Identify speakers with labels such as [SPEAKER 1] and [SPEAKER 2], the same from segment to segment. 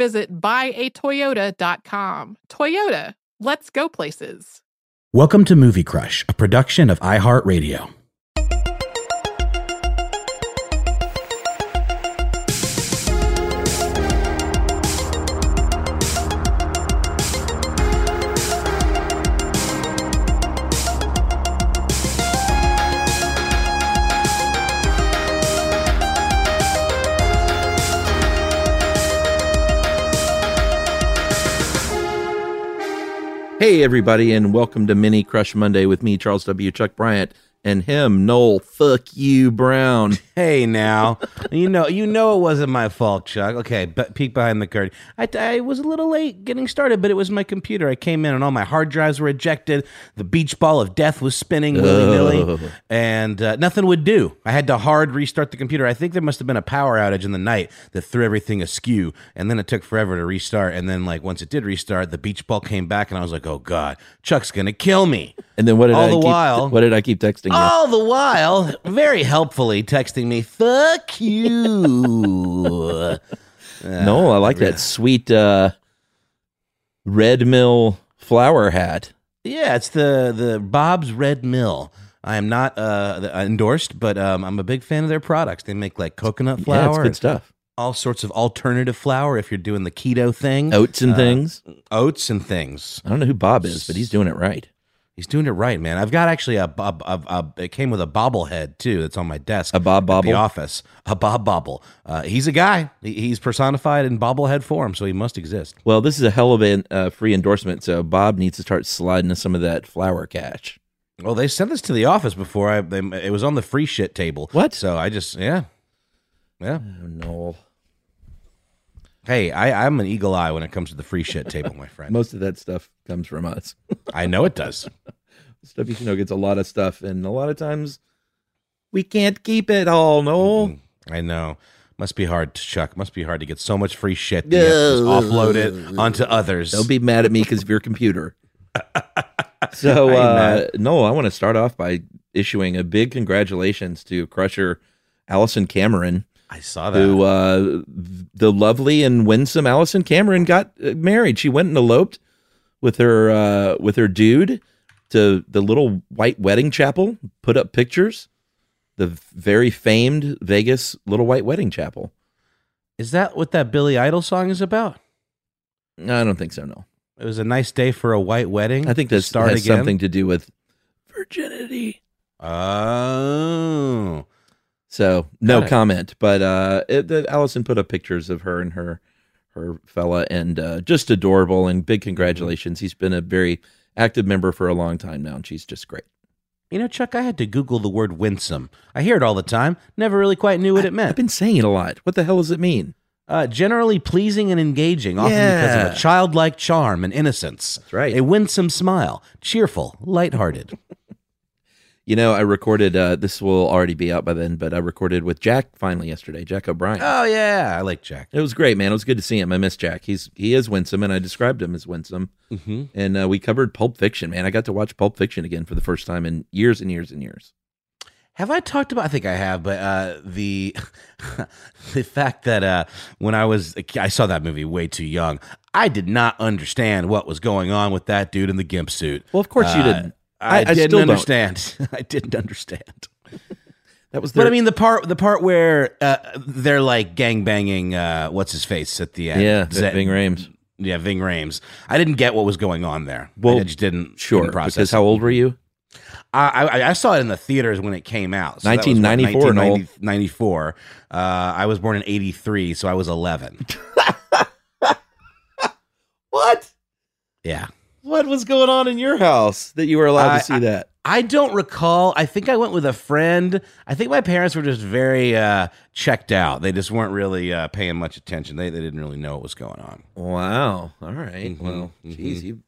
[SPEAKER 1] visit buyatoyota.com. Toyota, let's go places.
[SPEAKER 2] Welcome to Movie Crush, a production of iHeartRadio.
[SPEAKER 3] Hey, everybody, and welcome to Mini Crush Monday with me, Charles W. Chuck Bryant, and him, Noel. Fuck you, Brown.
[SPEAKER 4] Hey, now you know you know it wasn't my fault, Chuck. Okay, but peek behind the curtain. I, I was a little late getting started, but it was my computer. I came in and all my hard drives were ejected. The beach ball of death was spinning willy nilly,
[SPEAKER 3] Oh.
[SPEAKER 4] and uh, nothing would do. I had to hard restart the computer. I think there must have been a power outage in the night that threw everything askew, and then it took forever to restart. And then, like once it did restart, the beach ball came back, and I was like, "Oh God, Chuck's gonna kill me."
[SPEAKER 3] And then what did
[SPEAKER 4] all
[SPEAKER 3] I
[SPEAKER 4] the
[SPEAKER 3] keep,
[SPEAKER 4] while?
[SPEAKER 3] What did I keep texting you?
[SPEAKER 4] All the while, very helpfully texting me, "Fuck you."
[SPEAKER 3] no, I like that sweet uh, Red Mill flower hat.
[SPEAKER 4] yeah, it's the the Bob's Red Mill. I am not uh, endorsed, but um, I'm a big fan of their products. They make like coconut flour,
[SPEAKER 3] Yeah, it's good stuff.
[SPEAKER 4] all sorts of alternative flour. If you're doing the keto thing,
[SPEAKER 3] Oats and
[SPEAKER 4] Uh,
[SPEAKER 3] things.
[SPEAKER 4] oats and things.
[SPEAKER 3] I don't know who Bob is, but he's doing it right.
[SPEAKER 4] He's doing it right, man. I've got actually a, a, a, a it came with a bobblehead too. That's on my desk.
[SPEAKER 3] A Bob
[SPEAKER 4] at the office. A Bob Bobble. Uh, he's a guy. He, he's personified in bobblehead form, so he must exist.
[SPEAKER 3] Well, this is a hell of a uh, free endorsement, so Bob needs to start sliding us some of that flower cash.
[SPEAKER 4] Well, they sent this to the office before I. They, it was on the free shit table.
[SPEAKER 3] What?
[SPEAKER 4] So I just yeah, yeah.
[SPEAKER 3] Oh, no.
[SPEAKER 4] Hey, I, I'm an eagle eye when it comes to the free shit table, my friend.
[SPEAKER 3] Most of that stuff comes from us.
[SPEAKER 4] I know it does.
[SPEAKER 3] stuff you know gets a lot of stuff, and a lot of times we can't keep it all. No.
[SPEAKER 4] I know. Must be hard, to Chuck. Must be hard to get so much free shit. that You to just offload it onto others.
[SPEAKER 3] Don't be mad at me because of your computer. so, uh, no, I want to start off by issuing a big congratulations to Crusher Allison Cameron,
[SPEAKER 4] I saw that.
[SPEAKER 3] who uh, the lovely and winsome Allison Cameron got uh, married. She went and eloped with her uh, with her dude to the little white wedding chapel. Put up pictures. The very famed Vegas little white wedding chapel.
[SPEAKER 4] Is that what that Billy Idol song is about?
[SPEAKER 3] I don't think so. No,
[SPEAKER 4] It was a nice day for a white wedding.
[SPEAKER 3] I think this has
[SPEAKER 4] again.
[SPEAKER 3] something to do with virginity.
[SPEAKER 4] Oh,
[SPEAKER 3] So no comment, but uh, it, the, Allison put up pictures of her and her her fella, and uh, just adorable. And big congratulations. He's been a very active member for a long time now, and she's just great.
[SPEAKER 4] you know, Chuck. I had to Google the word winsome. I hear it all the time. Never really quite knew what it meant.
[SPEAKER 3] I've been saying it a lot. What the hell does it mean?
[SPEAKER 4] Uh, generally pleasing and engaging, often because of a childlike charm and innocence. That's
[SPEAKER 3] right.
[SPEAKER 4] A winsome smile, cheerful, lighthearted.
[SPEAKER 3] You know, I recorded. Uh, this will already be out by then, but I recorded with Jack finally yesterday. Jack O'Brien.
[SPEAKER 4] Oh yeah, I like Jack.
[SPEAKER 3] It was great, man. It was good to see him. I miss Jack. He's he is winsome, and I described him as winsome.
[SPEAKER 4] Mm-hmm.
[SPEAKER 3] And uh, we covered Pulp Fiction, man. I got to watch Pulp Fiction again for the first time in years and years and years.
[SPEAKER 4] Have I talked about? I think I have, but uh, the the fact that uh, when I was I saw that movie way too young, I did not understand what was going on with that dude in the gimp suit.
[SPEAKER 3] Well, of course you
[SPEAKER 4] Uh,
[SPEAKER 3] didn't.
[SPEAKER 4] I,
[SPEAKER 3] I
[SPEAKER 4] didn't
[SPEAKER 3] still don't.
[SPEAKER 4] understand. I didn't understand.
[SPEAKER 3] That was.
[SPEAKER 4] But I mean, the part the part where uh, they're like gang banging, uh, what's his face at the end?
[SPEAKER 3] yeah,
[SPEAKER 4] Zed-
[SPEAKER 3] Ving Rhames.
[SPEAKER 4] Yeah, Ving Rhames. I didn't get what was going on there.
[SPEAKER 3] Well,
[SPEAKER 4] I just didn't.
[SPEAKER 3] Sure,
[SPEAKER 4] didn't process.
[SPEAKER 3] because how old were you?
[SPEAKER 4] I, I I saw it in the theaters when it came out. that was, what,
[SPEAKER 3] 1994, Noel.
[SPEAKER 4] 1994. Uh, I was born in '83, so I was 11.
[SPEAKER 3] What?
[SPEAKER 4] Yeah.
[SPEAKER 3] What was going on in your house that you were allowed
[SPEAKER 4] I-
[SPEAKER 3] to see that?
[SPEAKER 4] I don't recall. I think I went with a friend. I think my parents were just very uh, checked out. They just weren't really uh, paying much attention. They, they didn't really know what was going on.
[SPEAKER 3] Wow. All right.
[SPEAKER 4] Mhm,
[SPEAKER 3] Well,
[SPEAKER 4] mhm.
[SPEAKER 3] you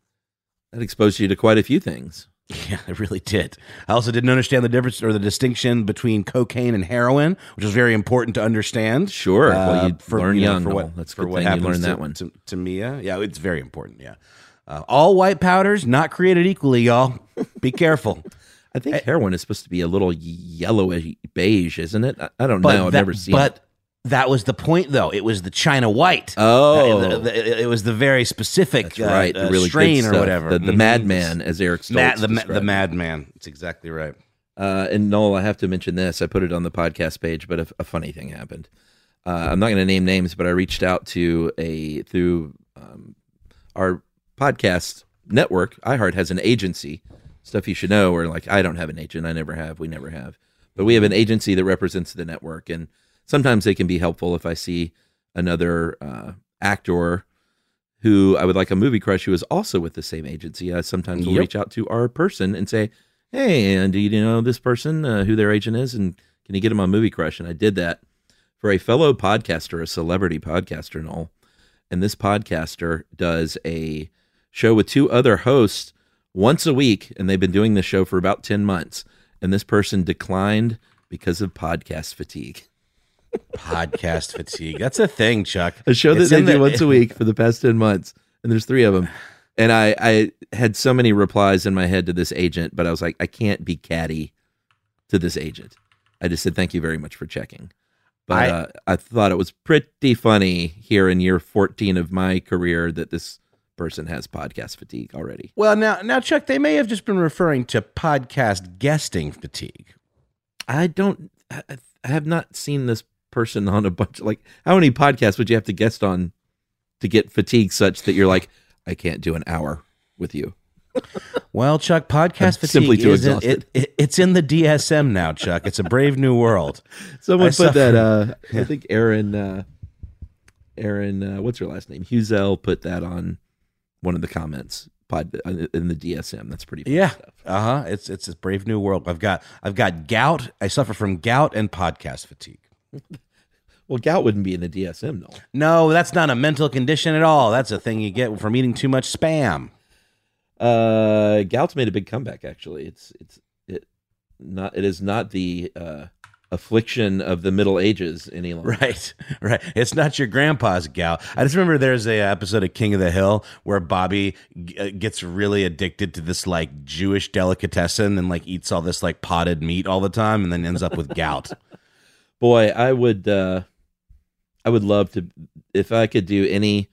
[SPEAKER 3] that exposed you to quite a few things.
[SPEAKER 4] Yeah, I really did. I also didn't understand the difference or the distinction between cocaine and heroin, which was very important to understand.
[SPEAKER 3] Sure. Well, you learn
[SPEAKER 4] you know,
[SPEAKER 3] young,
[SPEAKER 4] for what,
[SPEAKER 3] That's
[SPEAKER 4] for
[SPEAKER 3] good
[SPEAKER 4] what
[SPEAKER 3] thing you
[SPEAKER 4] happens
[SPEAKER 3] learned
[SPEAKER 4] to,
[SPEAKER 3] that one.
[SPEAKER 4] to, to Mia. Yeah, it's very important. Yeah. Uh, all white powders not created equally, y'all. Be careful.
[SPEAKER 3] I think heroin is supposed to be a little yellowish beige, isn't it? I, I don't know. I've
[SPEAKER 4] that-
[SPEAKER 3] never seen
[SPEAKER 4] But
[SPEAKER 3] it.
[SPEAKER 4] that was the point, though. It was the China white.
[SPEAKER 3] Oh.
[SPEAKER 4] Uh, the- the- it was the very specific uh,
[SPEAKER 3] right. The
[SPEAKER 4] uh,
[SPEAKER 3] really
[SPEAKER 4] strain or whatever.
[SPEAKER 3] The, the
[SPEAKER 4] Mhm.
[SPEAKER 3] madman, as Eric Stoltz
[SPEAKER 4] the,
[SPEAKER 3] described
[SPEAKER 4] the madman. It's exactly right.
[SPEAKER 3] Uh, and Noel, I have to mention this. I put it on the podcast page, but a, a funny thing happened. Uh, I'm not going to name names, but I reached out to a through um, our podcast network. iHeart has an agency. Stuff you should know. Or like, I don't have an agent. I never have. We never have. But we have an agency that represents the network, and sometimes they can be helpful if I see another uh, actor who I would like a movie crush who is also with the same agency. I sometimes will
[SPEAKER 4] Yep.
[SPEAKER 3] reach out to our person and say, "Hey, and do you know this person uh, who their agent is, and can you get them on Movie Crush?" And I did that for a fellow podcaster, a celebrity podcaster, and all. And this podcaster does a show with two other hosts once a week, and they've been doing this show for about ten months. And this person declined because of podcast fatigue.
[SPEAKER 4] Podcast fatigue. That's a thing, Chuck.
[SPEAKER 3] a show that
[SPEAKER 4] It's
[SPEAKER 3] they do
[SPEAKER 4] the-
[SPEAKER 3] once a week for the past 10 months and there's three of them and I, I had so many replies in my head to this agent but i was like i can't be catty to this agent i just said thank you very much for checking but
[SPEAKER 4] I-
[SPEAKER 3] uh, I thought it was pretty funny here in year 14 of my career that this person has podcast fatigue already
[SPEAKER 4] Well, now, now, Chuck, they may have just been referring to podcast guesting fatigue.
[SPEAKER 3] i don't I, I have not seen this person on a bunch like how many podcasts would you have to guest on to get fatigue such that you're like i can't do an hour with you
[SPEAKER 4] Well, Chuck, podcast
[SPEAKER 3] I'm
[SPEAKER 4] fatigue
[SPEAKER 3] simply too
[SPEAKER 4] is
[SPEAKER 3] exhausted.
[SPEAKER 4] it, it, it's in the DSM now, Chuck. It's a brave new world.
[SPEAKER 3] Someone
[SPEAKER 4] I
[SPEAKER 3] put that.
[SPEAKER 4] suffer-
[SPEAKER 3] Uh, I think Aaron. Uh, Aaron, uh, what's her last name? Huzel put that on one of the comments pod uh, in the DSM. That's pretty.
[SPEAKER 4] Yeah, uh huh. It's it's a brave new world. I've got I've got gout. I suffer from gout and podcast fatigue.
[SPEAKER 3] Well, gout wouldn't be in the DSM though.
[SPEAKER 4] No, that's not a mental condition at all. That's a thing you get from eating too much spam.
[SPEAKER 3] Uh, gout's made a big comeback. Actually, it's it's it not. It is not the uh, affliction of the Middle Ages any longer.
[SPEAKER 4] Right, right. It's not your grandpa's gout. I just remember there's a episode of King of the Hill where Bobby g- uh, gets really addicted to this like Jewish delicatessen and like eats all this like potted meat all the time and then ends up with gout.
[SPEAKER 3] Boy, I would. uh I would love to if I could do any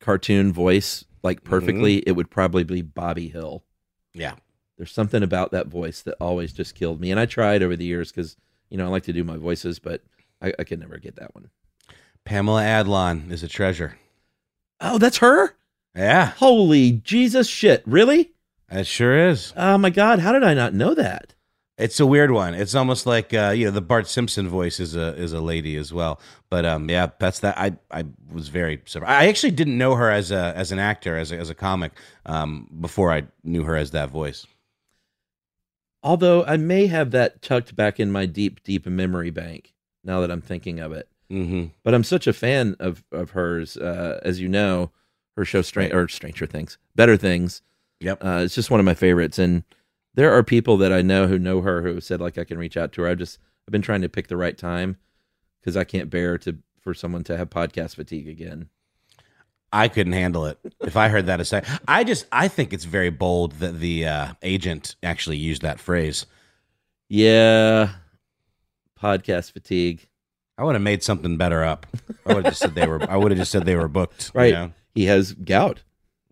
[SPEAKER 3] cartoon voice like perfectly. It would probably be Bobby Hill.
[SPEAKER 4] Yeah.
[SPEAKER 3] There's something about that voice that always just killed me. And I tried over the years because, you know, I like to do my voices, but I, I could never get that one.
[SPEAKER 4] Pamela Adlon is a treasure.
[SPEAKER 3] Oh, that's her?
[SPEAKER 4] Yeah,
[SPEAKER 3] Holy Jesus shit. Really?
[SPEAKER 4] it sure is.
[SPEAKER 3] Oh my God. How did I not know that?
[SPEAKER 4] It's a weird one. It's almost like uh, you know the Bart Simpson voice is a is a lady as well. But um, yeah, that's that. I I was very surprised. I actually didn't know her as a as an actor as a, as a comic um, before I knew her as that voice.
[SPEAKER 3] Although I may have that tucked back in my deep, deep memory bank now that I'm thinking of it.
[SPEAKER 4] Mm-hmm.
[SPEAKER 3] But I'm such a fan of, of hers. Uh, as you know, her show, Stran- or Stranger Things, Better Things.
[SPEAKER 4] Yep.
[SPEAKER 3] Uh, it's just one of my favorites. And there are people that I know who know her who said like I can reach out to her. I just I've been trying to pick the right time because I can't bear to for someone to have podcast fatigue again.
[SPEAKER 4] I couldn't handle it if I heard that a second. I just I think it's very bold that the uh, agent actually used that phrase.
[SPEAKER 3] Yeah, podcast fatigue.
[SPEAKER 4] I would have made something better up. I would have just said they were. I would have just said they were booked.
[SPEAKER 3] Right.
[SPEAKER 4] You know?
[SPEAKER 3] He has gout.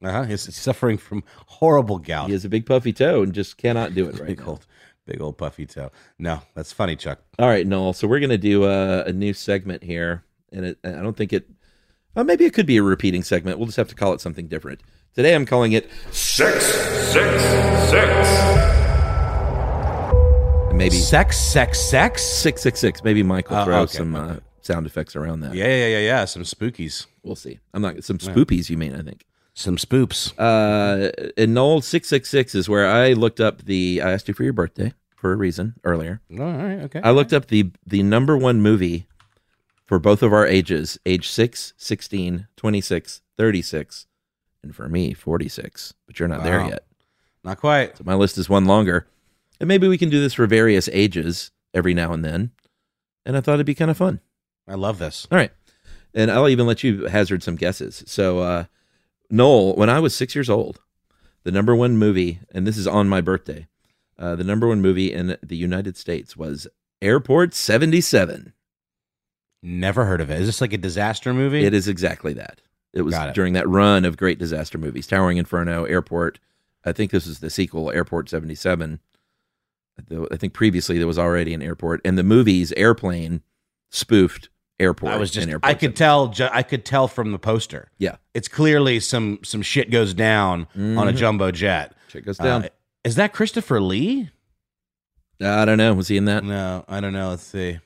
[SPEAKER 4] Uh-huh. He's suffering from horrible gout.
[SPEAKER 3] He has a big puffy toe and just cannot do it right
[SPEAKER 4] big
[SPEAKER 3] now.
[SPEAKER 4] old, big old puffy toe. No, that's funny, Chuck.
[SPEAKER 3] All right, Noel. So we're gonna do a, a new segment here, and it, I don't think it. Well, maybe it could be a repeating segment. We'll just have to call it something different. Today, I'm calling it
[SPEAKER 5] Six, six, six.
[SPEAKER 3] and maybe
[SPEAKER 4] Sex, sex, sex.
[SPEAKER 3] six six six. Maybe Mike will
[SPEAKER 4] Oh,
[SPEAKER 3] throw
[SPEAKER 4] okay,
[SPEAKER 3] some Uh, sound effects around that.
[SPEAKER 4] Yeah, yeah, yeah, yeah. Some spookies,
[SPEAKER 3] we'll see. I'm not some spoopies. You mean? I think.
[SPEAKER 4] some spoops.
[SPEAKER 3] Uh, and Noel six six six is where I looked up the. I asked you for your birthday for a reason earlier.
[SPEAKER 4] All right, okay.
[SPEAKER 3] I looked up the the number one movie for both of our ages, age 6, 16, 26, 36, and for me, 46. But you're not there yet.
[SPEAKER 4] Not quite.
[SPEAKER 3] So my list is one longer. And maybe we can do this for various ages every now and then. And I thought it'd be kind of fun.
[SPEAKER 4] I love this.
[SPEAKER 3] All right. And I'll even let you hazard some guesses. So, uh, Noel, when I was six years old, the number one movie, and this is on my birthday, uh, the number one movie in the United States was Airport 77.
[SPEAKER 4] Never heard of it. Is this like a disaster movie?
[SPEAKER 3] It is exactly that. It was
[SPEAKER 4] it.
[SPEAKER 3] during that run of great disaster movies Towering Inferno, Airport. I think this is the sequel, Airport 77. I think previously there was already an airport, and the movies Airplane spoofed Airport.
[SPEAKER 4] I was just. I could tell. I could tell from the poster.
[SPEAKER 3] Yeah.
[SPEAKER 4] It's clearly some some shit goes down on a
[SPEAKER 3] Mhm.
[SPEAKER 4] jumbo jet.
[SPEAKER 3] Shit goes down.
[SPEAKER 4] Uh, is that Christopher Lee?
[SPEAKER 3] I don't know. Was he in that?
[SPEAKER 4] No, I don't know. Let's see.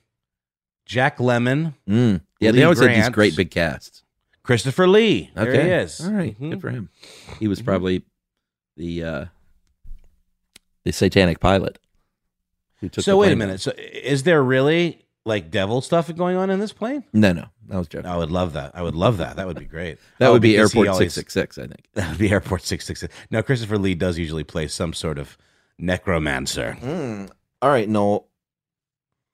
[SPEAKER 4] Jack Lemmon,
[SPEAKER 3] Mm. Yeah,
[SPEAKER 4] Lee
[SPEAKER 3] they always had these great big casts.
[SPEAKER 4] Christopher Lee. There
[SPEAKER 3] Okay,
[SPEAKER 4] he is.
[SPEAKER 3] All right,
[SPEAKER 4] Mhm.
[SPEAKER 3] good for him. He was probably the uh the satanic pilot who took.
[SPEAKER 4] So
[SPEAKER 3] the
[SPEAKER 4] wait a
[SPEAKER 3] plane
[SPEAKER 4] minute. So is there really like devil stuff going on in this plane?
[SPEAKER 3] No, no, that was joking.
[SPEAKER 4] I would love that. I would love that. That would be great.
[SPEAKER 3] That
[SPEAKER 4] Oh,
[SPEAKER 3] would be Airport
[SPEAKER 4] always-
[SPEAKER 3] six six six. I think.
[SPEAKER 4] That would be Airport six six six. Now Christopher Lee does usually play some sort of necromancer.
[SPEAKER 3] Mm. All right, Noel.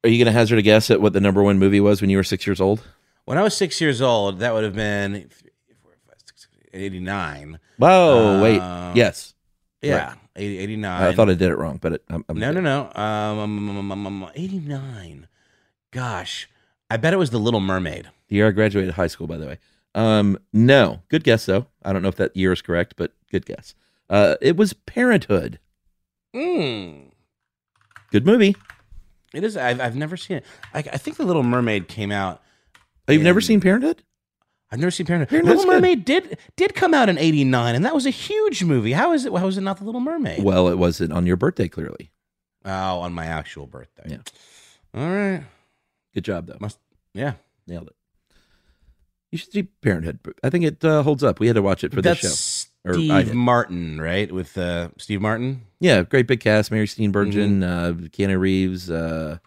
[SPEAKER 3] Are you going to hazard a guess at what the number one movie was when you were six years old?
[SPEAKER 4] When I was six years old, that would have been three, four, five, six, seven, eight, 89.
[SPEAKER 3] Whoa, wait.
[SPEAKER 4] Um,
[SPEAKER 3] Yes.
[SPEAKER 4] Yeah,
[SPEAKER 3] Right.
[SPEAKER 4] 80, 89.
[SPEAKER 3] I thought I did it wrong, but it, I'm, I'm
[SPEAKER 4] No, no, no. Um, um, um, um, um, 89. Gosh. I bet it was The Little Mermaid.
[SPEAKER 3] The year I graduated high school, by the way. Um, no, good guess though. I don't know if that year is correct, but good guess. Uh, it was Parenthood.
[SPEAKER 4] Mm.
[SPEAKER 3] Good movie.
[SPEAKER 4] It is. I've, I've never seen it. I, I think The Little Mermaid came out.
[SPEAKER 3] Oh, you've never seen Parenthood?
[SPEAKER 4] I've never seen Parenthood.
[SPEAKER 3] Parenthood's
[SPEAKER 4] Little
[SPEAKER 3] good.
[SPEAKER 4] Mermaid did did come out in '89, and that was a huge movie. How is it? How is it not The Little Mermaid?
[SPEAKER 3] Well, it wasn't on your birthday, clearly.
[SPEAKER 4] Oh, on my actual birthday.
[SPEAKER 3] Yeah.
[SPEAKER 4] All right.
[SPEAKER 3] Good job, though.
[SPEAKER 4] Must. Yeah.
[SPEAKER 3] Nailed it. You should see Parenthood. I think it uh, holds up. We had to watch it for this show. Or
[SPEAKER 4] Steve. Martin, right? With uh, Steve Martin.
[SPEAKER 3] Yeah, great big cast. Mary Steenburgen,
[SPEAKER 4] Mm-hmm.
[SPEAKER 3] uh, Keanu Reeves. Uh,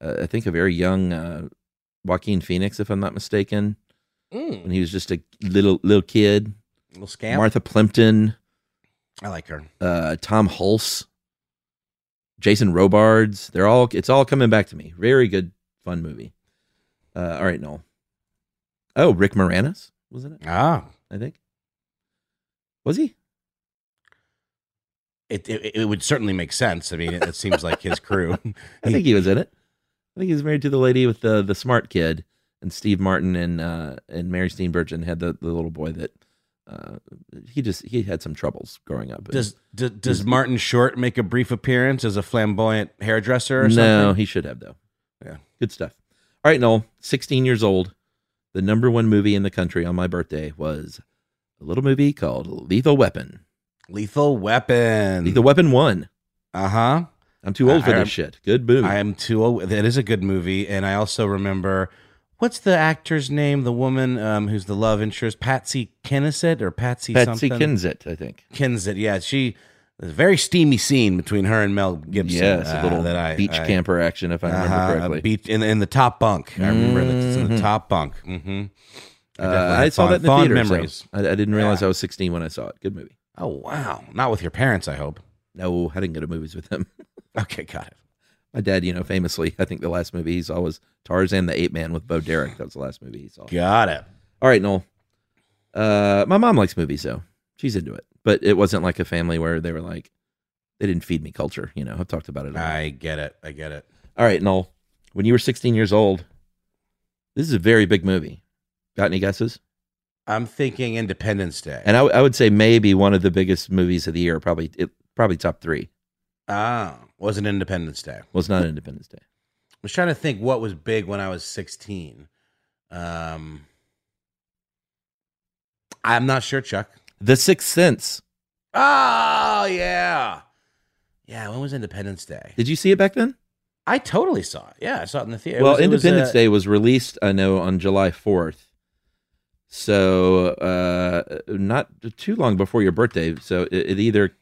[SPEAKER 3] uh, I think a very young uh, Joaquin Phoenix, if I'm not mistaken.
[SPEAKER 4] Mm.
[SPEAKER 3] When he was just a little little kid.
[SPEAKER 4] Little scamp.
[SPEAKER 3] Martha Plimpton,
[SPEAKER 4] I like her.
[SPEAKER 3] uh, Tom Hulce, Jason Robards. They're all. It's all coming back to me. Very good, fun movie. Uh, all right, Noel. Oh, Rick Moranis was in it.
[SPEAKER 4] Ah.
[SPEAKER 3] I think. Was he?
[SPEAKER 4] It, it it would certainly make sense. I mean, it, it seems like his crew.
[SPEAKER 3] I think he was in it. I think he was married to the lady with the the smart kid, and Steve Martin and uh, and Mary Steenburgen had the, the little boy that uh, he just he had some troubles growing up.
[SPEAKER 4] Does d- does Martin Short make a brief appearance as a flamboyant hairdresser or something?
[SPEAKER 3] no,
[SPEAKER 4] something?
[SPEAKER 3] he should have though.
[SPEAKER 4] Yeah.
[SPEAKER 3] Good stuff. All right, Noel, 16 years old. The number one movie in the country on my birthday was a little movie called Lethal Weapon.
[SPEAKER 4] Lethal Weapon.
[SPEAKER 3] Lethal Weapon 1.
[SPEAKER 4] Uh huh.
[SPEAKER 3] I'm too old for
[SPEAKER 4] I-
[SPEAKER 3] this shit. Good movie.
[SPEAKER 4] I am too old. That is a good movie, and I also remember what's the actor's name? The woman um, who's the love interest, Patsy Kensit or Patsy something?
[SPEAKER 3] Patsy
[SPEAKER 4] something.
[SPEAKER 3] Kinzit, I think.
[SPEAKER 4] Kinsit. Yeah, she. There's a very steamy scene between her and Mel Gibson.
[SPEAKER 3] Yes,
[SPEAKER 4] uh,
[SPEAKER 3] a little
[SPEAKER 4] that I,
[SPEAKER 3] beach
[SPEAKER 4] I-
[SPEAKER 3] camper action, if I remember
[SPEAKER 4] Uh-huh,
[SPEAKER 3] correctly.
[SPEAKER 4] a beach in the, in the top bunk. I remember it's in the
[SPEAKER 3] Mhm.
[SPEAKER 4] top bunk. Mm-hmm.
[SPEAKER 3] Uh, I saw that in the
[SPEAKER 4] fond
[SPEAKER 3] theater. so
[SPEAKER 4] memories.
[SPEAKER 3] I, I didn't realize
[SPEAKER 4] Yeah.
[SPEAKER 3] I was 16 when I saw it. Good movie.
[SPEAKER 4] Oh wow! Not with your parents, I hope.
[SPEAKER 3] No, I didn't go to movies with them.
[SPEAKER 4] Okay, got it.
[SPEAKER 3] My dad, you know, famously, I think the last movie he saw was Tarzan the Ape Man with Bo Derek. That was the last movie he saw.
[SPEAKER 4] Got it.
[SPEAKER 3] All right, Noel. Uh, my mom likes movies, though. She's into it. But it wasn't like a family where they were like, they didn't feed me culture. You know, I've talked about it. a.
[SPEAKER 4] I get it. I get it.
[SPEAKER 3] All right, Noel. When you were 16 years old, this is a very big movie. Got any guesses?
[SPEAKER 4] I'm thinking Independence Day.
[SPEAKER 3] And I would say maybe one of the biggest movies of the year, probably it, probably top three.
[SPEAKER 4] Ah, wasn't Independence Day.
[SPEAKER 3] Was not Independence Day.
[SPEAKER 4] I was trying to think what was big when I was 16. Um, I'm not sure, Chuck.
[SPEAKER 3] The Sixth Sense.
[SPEAKER 4] Oh yeah, yeah. When was Independence Day?
[SPEAKER 3] Did you see it back then?
[SPEAKER 4] I totally saw it. Yeah, I saw it in the theater.
[SPEAKER 3] Well,
[SPEAKER 4] was- it was,
[SPEAKER 3] Independence
[SPEAKER 4] uh,
[SPEAKER 3] Day was released, I know, on July 4th. So, uh, not too long before your birthday. So, it, it either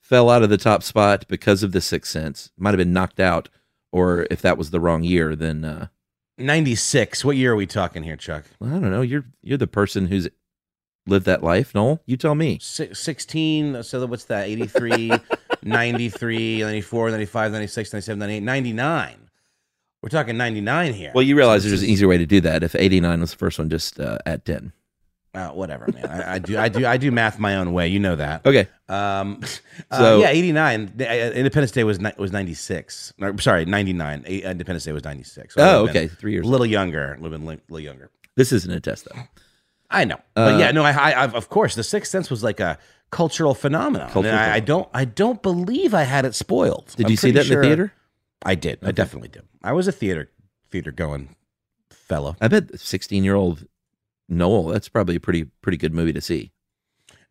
[SPEAKER 3] fell out of the top spot because of The Sixth Sense, might have been knocked out, or if that was the wrong year, then uh,
[SPEAKER 4] 96. What year are we talking here, Chuck?
[SPEAKER 3] I don't know. You're you're the person who's lived that life, Noel. You tell me.
[SPEAKER 4] Si- 16. So what's that? 83, 93, 94, 95, 96, 97, 98, 99. We're talking 99 here.
[SPEAKER 3] Well, you realize there's an easier way to do that. If 89 was the first one, just uh, add 10.
[SPEAKER 4] Uh, whatever, man. I, I do, I do, I do math my own way. You know that.
[SPEAKER 3] Okay.
[SPEAKER 4] Um, uh,
[SPEAKER 3] So-
[SPEAKER 4] yeah, 89. Uh, Independence Day was ni- was 96. No, sorry, 99. Independence Day was 96. So
[SPEAKER 3] Oh, okay. Three years
[SPEAKER 4] A little younger. A little little younger.
[SPEAKER 3] This isn't a test, though.
[SPEAKER 4] I know, but
[SPEAKER 3] Uh,
[SPEAKER 4] yeah, no, I, I, I've, of course, The Sixth Sense was like a cultural phenomenon.
[SPEAKER 3] Cultural
[SPEAKER 4] I, I don't, I don't believe I had it spoiled.
[SPEAKER 3] Did
[SPEAKER 4] I'm
[SPEAKER 3] you see that in the theater?
[SPEAKER 4] I did. I definitely did. I was a theater theater going fellow.
[SPEAKER 3] I bet 16 year old Noel, that's probably a pretty pretty good movie to see.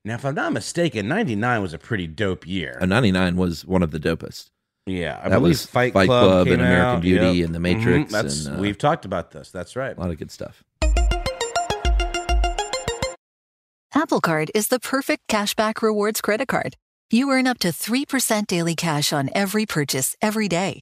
[SPEAKER 4] Now, if I'm not mistaken, '99 was a pretty dope year.
[SPEAKER 3] Uh, 99 was one of the dopest.
[SPEAKER 4] Yeah, I
[SPEAKER 3] That
[SPEAKER 4] believe
[SPEAKER 3] was
[SPEAKER 4] Fight,
[SPEAKER 3] Fight
[SPEAKER 4] Club,
[SPEAKER 3] Club and American
[SPEAKER 4] out.
[SPEAKER 3] Beauty
[SPEAKER 4] Yep.
[SPEAKER 3] and The Matrix
[SPEAKER 4] Mhm. That's
[SPEAKER 3] and, uh,
[SPEAKER 4] we've talked about this. That's right.
[SPEAKER 3] A lot of good stuff.
[SPEAKER 6] Apple Card is the perfect cashback rewards credit card. You earn up to 3% daily cash on every purchase every day.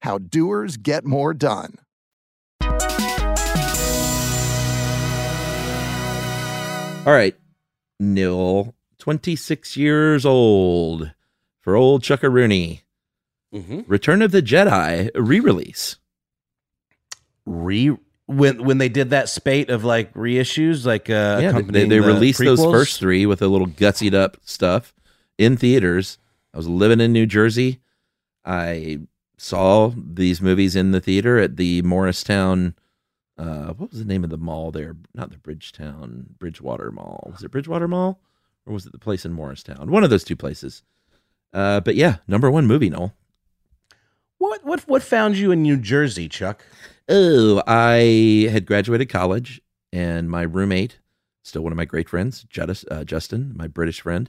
[SPEAKER 7] How doers get more done.
[SPEAKER 3] All right, Noel, 26 years old for old Chuckaroony.
[SPEAKER 4] Mhm.
[SPEAKER 3] Return of the Jedi re-release.
[SPEAKER 4] Re when when they did that spate of like reissues, like uh,
[SPEAKER 3] yeah, they, they
[SPEAKER 4] the
[SPEAKER 3] released those first three with a little gutsied up stuff in theaters. I was living in New Jersey. I saw these movies in the theater at the Morristown. Uh, what was the name of the mall there? Not the Bridgetown, Bridgewater Mall. Was it Bridgewater Mall, or was it the place in Morristown? One of those two places. Uh, but yeah, number one movie, Noel.
[SPEAKER 4] What what what found you in New Jersey, Chuck?
[SPEAKER 3] Oh, I had graduated college, and my roommate, still one of my great friends, uh, Justin, my British friend,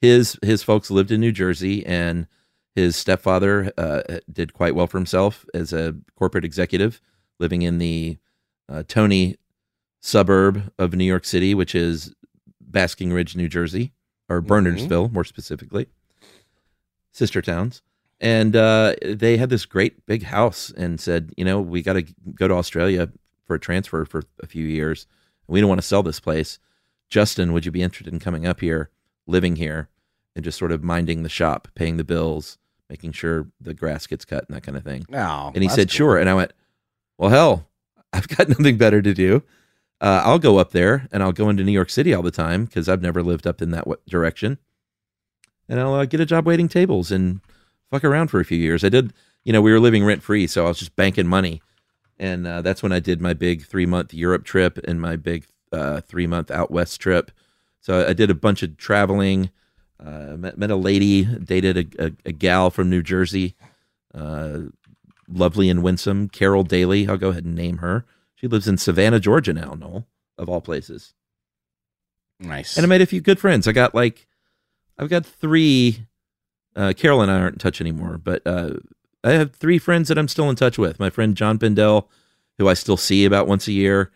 [SPEAKER 3] his his folks lived in New Jersey, and his stepfather uh, did quite well for himself as a corporate executive, living in the uh, Tony suburb of New York City, which is Basking Ridge, New Jersey, or Bernardsville, more specifically, sister towns. And uh, they had this great big house and said, you know, we got to go to Australia for a transfer for a few years. We don't want to sell this place. Justin, would you be interested in coming up here, living here, and just sort of minding the shop, paying the bills, making sure the grass gets cut and that kind of thing?
[SPEAKER 4] Oh,
[SPEAKER 3] and he said,
[SPEAKER 4] cool.
[SPEAKER 3] sure. And I went, well, hell, I've got nothing better to do. Uh, I'll go up there and I'll go into New York City all the time because I've never lived up in that w- direction. And I'll uh, get a job waiting tables and fuck around for a few years. I did, you know, we were living rent free, so I was just banking money. And uh, that's when I did my big three month Europe trip and my big uh, three month out west trip. So I did a bunch of traveling. Uh, met, met a lady, dated a, a, a gal from New Jersey, uh, lovely and winsome, Carol Daly. I'll go ahead and name her. She lives in Savannah, Georgia now, Noel, of all places.
[SPEAKER 4] Nice.
[SPEAKER 3] And I made a few good friends. I got like, I've got three. Uh, Carol and I aren't in touch anymore, but uh, I have three friends that I'm still in touch with. My friend John Pindell, who I still see about once a year.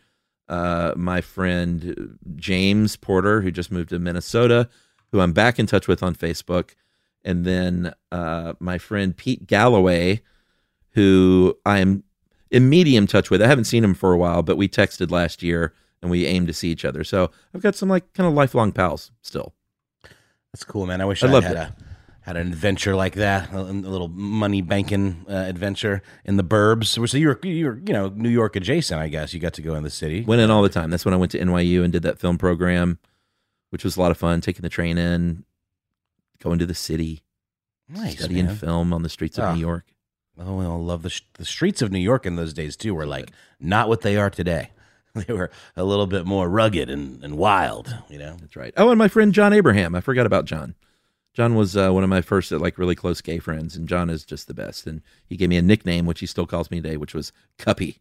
[SPEAKER 3] Uh, my friend James Porter, who just moved to Minnesota, who I'm back in touch with on Facebook. And then uh, my friend Pete Galloway, who I am in medium touch with. I haven't seen him for a while, but we texted last year and we aim to see each other. So I've got some like kind of lifelong pals still.
[SPEAKER 4] That's cool, man. I wish
[SPEAKER 3] I
[SPEAKER 4] had
[SPEAKER 3] it.
[SPEAKER 4] a had an adventure like that, a, a little money banking uh, adventure in the burbs. So you were you were you know New York adjacent, I guess. You got to go in the city.
[SPEAKER 3] Went in all the time. That's when I went to NYU and did that film program, which was a lot of fun. Taking the train in, going to the city,
[SPEAKER 4] Nice,
[SPEAKER 3] studying
[SPEAKER 4] man.
[SPEAKER 3] film on the streets of
[SPEAKER 4] Ah.
[SPEAKER 3] New York.
[SPEAKER 4] Oh, I love the sh- the streets of New York in those days too. Were like not what they are today. They were a little bit more rugged and, and wild. You know.
[SPEAKER 3] That's right. Oh, and my friend John Abraham. I forgot about John. John was uh, one of my first uh, like really close gay friends, and John is just the best. And he gave me a nickname, which he still calls me today, which was Cuppy.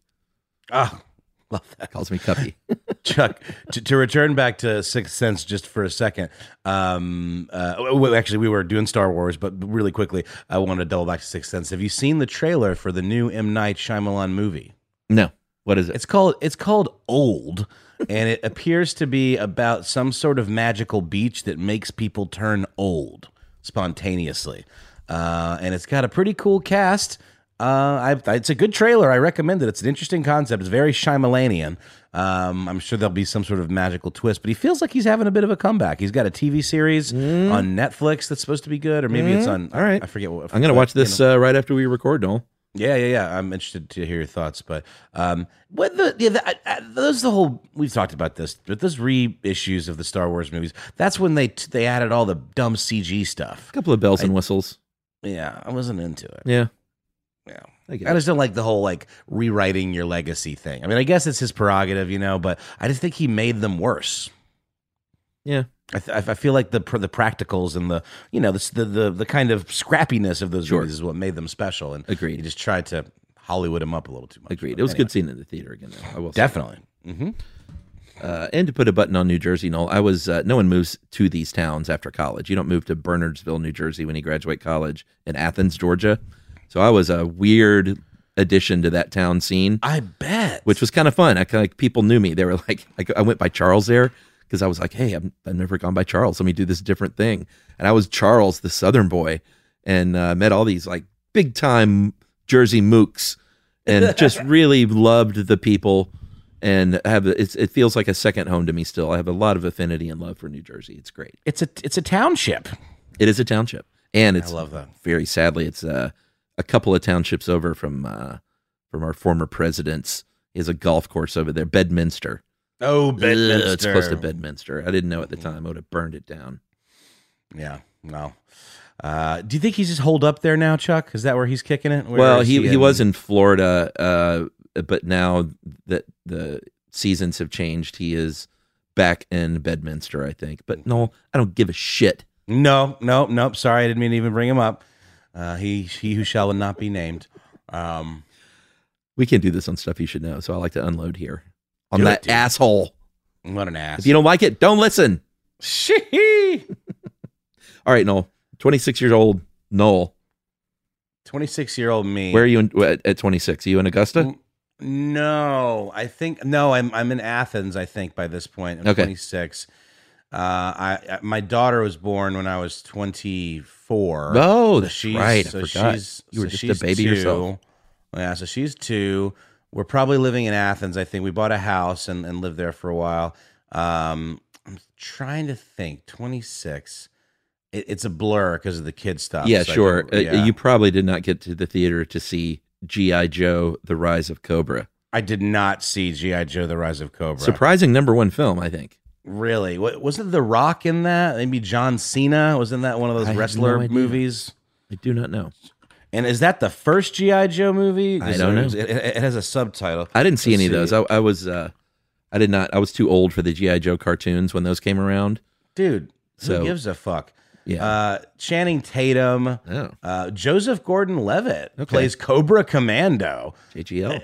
[SPEAKER 4] Ah, love that.
[SPEAKER 3] Calls me Cuppy.
[SPEAKER 4] Chuck, to, to return back to Sixth Sense just for a second. Um, uh, well, actually, we were doing Star Wars, but really quickly, I wanted to double back to Sixth Sense. Have you seen the trailer for the new M Night Shyamalan movie?
[SPEAKER 3] no, what is it?
[SPEAKER 4] It's called it's called Old, and it appears to be about some sort of magical beach that makes people turn old spontaneously, uh, and it's got a pretty cool cast. Uh, I, it's a good trailer. I recommend it. It's an interesting concept. It's very Shyamalanian. Um, I'm sure there'll be some sort of magical twist, but he feels like he's having a bit of a comeback. He's got a TV series on Netflix that's supposed to be good, or maybe it's on.
[SPEAKER 3] Mm. All right.
[SPEAKER 4] I forget what.
[SPEAKER 3] I'm gonna watch this uh, right after we record, Noel.
[SPEAKER 4] Yeah, yeah, yeah. I'm interested to hear your thoughts, but um, what the yeah, the, I, those the whole we've talked about this, but those reissues of the Star Wars movies. That's when they they added all the dumb CG stuff.
[SPEAKER 3] A couple of bells and whistles.
[SPEAKER 4] Yeah, I wasn't into it.
[SPEAKER 3] Yeah.
[SPEAKER 4] Yeah.
[SPEAKER 3] I
[SPEAKER 4] I just don't like the whole like rewriting your legacy thing. I mean, I guess it's his prerogative, you know, but I just think he made them worse.
[SPEAKER 3] Yeah.
[SPEAKER 4] I, th- I feel like the pr- the practicals and the you know the the the, the kind of scrappiness of those
[SPEAKER 3] Sure.
[SPEAKER 4] movies is what made them special. And
[SPEAKER 3] Agreed.
[SPEAKER 4] He just tried to Hollywood him up a little too much.
[SPEAKER 3] Agreed.
[SPEAKER 4] But
[SPEAKER 3] It was
[SPEAKER 4] anyway.
[SPEAKER 3] good seeing in the theater again. Though, I will.
[SPEAKER 4] Definitely. hmm
[SPEAKER 3] Uh, and to put a button on New Jersey, Noel, I was uh, no one moves to these towns after college. You don't move to Bernardsville, New Jersey, when you graduate college in Athens, Georgia. So I was a weird addition to that town scene,
[SPEAKER 4] I bet.
[SPEAKER 3] which was kind of fun. I kind of like people knew me. They were like, I, I went by Charles there because I was like, hey, I'm, I've never gone by Charles. Let me do this different thing. And I was Charles, the Southern boy, and uh, met all these like big time Jersey mooks, and just really loved the people. And have it's, it feels like a second home to me still. I have a lot of affinity and love for New Jersey. It's great.
[SPEAKER 4] It's a it's a township.
[SPEAKER 3] It is a township, and it's I
[SPEAKER 4] love that.
[SPEAKER 3] Very sadly, it's uh, a couple of townships over from uh, from our former presidents. is a golf course over there, Bedminster.
[SPEAKER 4] Oh,
[SPEAKER 3] Ugh, it's close to Bedminster. I didn't know at the time. I would have burned it down.
[SPEAKER 4] Yeah. No. Uh, do you think he's just holed up there now, Chuck? Is that where he's kicking it? Where
[SPEAKER 3] well,
[SPEAKER 4] is
[SPEAKER 3] he, he was in Florida, uh, but now that the seasons have changed, he is back in Bedminster, I think. But no, I don't give a shit.
[SPEAKER 4] No, no, nope. Sorry, I didn't mean to even bring him up. Uh, he he who shall not be named. Um,
[SPEAKER 3] We can't do this on stuff you should know, so I like to unload here on
[SPEAKER 4] Do it,
[SPEAKER 3] that asshole.
[SPEAKER 4] what an ass.
[SPEAKER 3] If you don't like it, don't listen.
[SPEAKER 4] Shee.
[SPEAKER 3] All right, Noel, twenty six years old, Noel.
[SPEAKER 4] Twenty six year old me.
[SPEAKER 3] Where are you in, at, at twenty six? Are you in Augusta?
[SPEAKER 4] No, I think no. I'm I'm in Athens. I think by this point, I'm
[SPEAKER 3] Okay.
[SPEAKER 4] 26. Uh, I I- my daughter was born when I was 24.
[SPEAKER 3] Oh, that's
[SPEAKER 4] she's-
[SPEAKER 3] right. I
[SPEAKER 4] So
[SPEAKER 3] forgot.
[SPEAKER 4] she's
[SPEAKER 3] You were
[SPEAKER 4] so
[SPEAKER 3] just a baby
[SPEAKER 4] two.
[SPEAKER 3] yourself.
[SPEAKER 4] Yeah, so she's two. We're probably living in Athens. I think we bought a house and, and lived there for a while. Um, I'm trying to think. 26. It, it's a blur because of the kid stuff.
[SPEAKER 3] yeah,
[SPEAKER 4] So
[SPEAKER 3] sure.
[SPEAKER 4] think-
[SPEAKER 3] Uh, you probably did not get to the theater to see GI Joe: The Rise of Cobra.
[SPEAKER 4] I did not see GI Joe: The Rise of Cobra.
[SPEAKER 3] Surprising number one film, I think.
[SPEAKER 4] Really? What, wasn't The Rock in that? Maybe John Cena? Wasn't that one of those
[SPEAKER 3] I
[SPEAKER 4] wrestler
[SPEAKER 3] no
[SPEAKER 4] movies?
[SPEAKER 3] I do not know.
[SPEAKER 4] And is that the first GI Joe movie?
[SPEAKER 3] I don't know.
[SPEAKER 4] It, it- has a subtitle.
[SPEAKER 3] I didn't see
[SPEAKER 4] Let's
[SPEAKER 3] any of those. I, I was, uh, I did not. I was too old for the GI Joe cartoons when those came around.
[SPEAKER 4] Dude,
[SPEAKER 3] So-
[SPEAKER 4] who gives a fuck?
[SPEAKER 3] Yeah.
[SPEAKER 4] Uh, Channing Tatum,
[SPEAKER 3] Oh.
[SPEAKER 4] uh, Joseph Gordon-Levitt
[SPEAKER 3] Okay.
[SPEAKER 4] plays Cobra Commander.
[SPEAKER 3] JGL.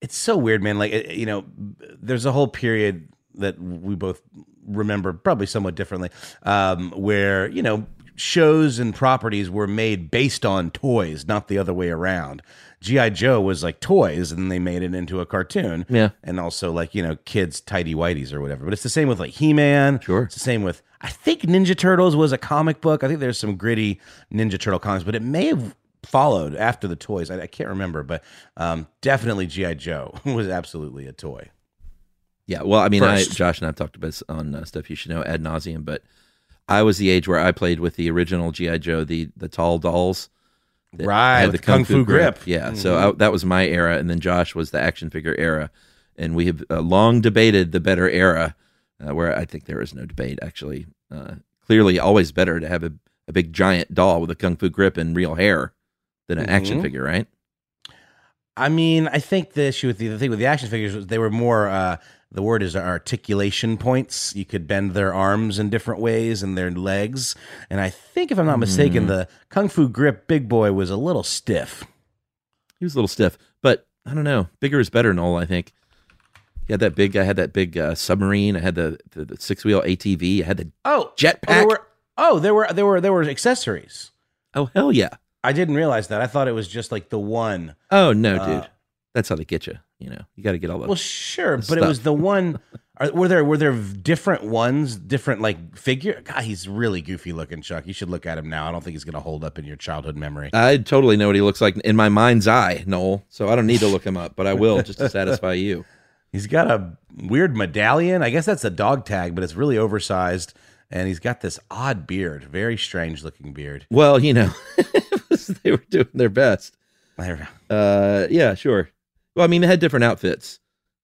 [SPEAKER 4] It's so weird, man. Like you know, there's a whole period that we both remember, probably somewhat differently, um, where you know shows and properties were made based on toys, not the other way around. GI Joe was like toys, and they made it into a cartoon.
[SPEAKER 3] Yeah.
[SPEAKER 4] and also like you know kids tidy whities or whatever. But it's the same with like He Man.
[SPEAKER 3] Sure.
[SPEAKER 4] it's the same with I think Ninja Turtles was a comic book. I think there's some gritty Ninja Turtle comics, but it may have followed after the toys. I, I can't remember, but um, definitely GI Joe was absolutely a toy.
[SPEAKER 3] Yeah, well, I mean, I, Josh and I've talked about this on uh, stuff you should know ad nauseum, but I was the age where I played with the original GI Joe, the the tall dolls, that
[SPEAKER 4] Right, the Kung Fu grip.
[SPEAKER 3] Yeah, so
[SPEAKER 4] Mhm.
[SPEAKER 3] I, that was my era, and then Josh was the action figure era, and we have uh, long debated the better era, uh, where I think there is no debate actually. Uh, clearly, always better to have a, a big giant doll with a kung fu grip and real hair than an action
[SPEAKER 4] Mhm.
[SPEAKER 3] figure, right?
[SPEAKER 4] I mean, I think the issue with the, the thing with the action figures was they were more. Uh, the word is articulation points. You could bend their arms in different ways and their legs. And I think, if I'm not mistaken,
[SPEAKER 3] Mhm.
[SPEAKER 4] the Kung Fu Grip Big Boy was a little stiff.
[SPEAKER 3] He was a little stiff, but I don't know. Bigger is better, Noel. I think. He had that big. I had that big uh, submarine. I had the, the, the six wheel ATV. I had the
[SPEAKER 4] Oh,
[SPEAKER 3] jetpack.
[SPEAKER 4] Oh, there were, oh, there were there were there were accessories.
[SPEAKER 3] Oh hell yeah!
[SPEAKER 4] I didn't realize that. I thought it was just like the one.
[SPEAKER 3] Oh no,
[SPEAKER 4] Uh,
[SPEAKER 3] dude. That's how they get you. You know, you got to get all the.
[SPEAKER 4] Well, sure, but it was the one. Are, were there were there different ones, different like figure? God, he's really goofy looking, Chuck. You should look at him now. I don't think he's going to hold up in your childhood memory.
[SPEAKER 3] I totally know what he looks like in my mind's eye, Noel. So I don't need to look him up, but I will just to satisfy you.
[SPEAKER 4] He's got a weird medallion. I guess that's a dog tag, but it's really oversized. And he's got this odd beard, very strange looking beard.
[SPEAKER 3] Well, you know, they were doing their best. Uh, yeah, sure. Well, I mean, they had different outfits,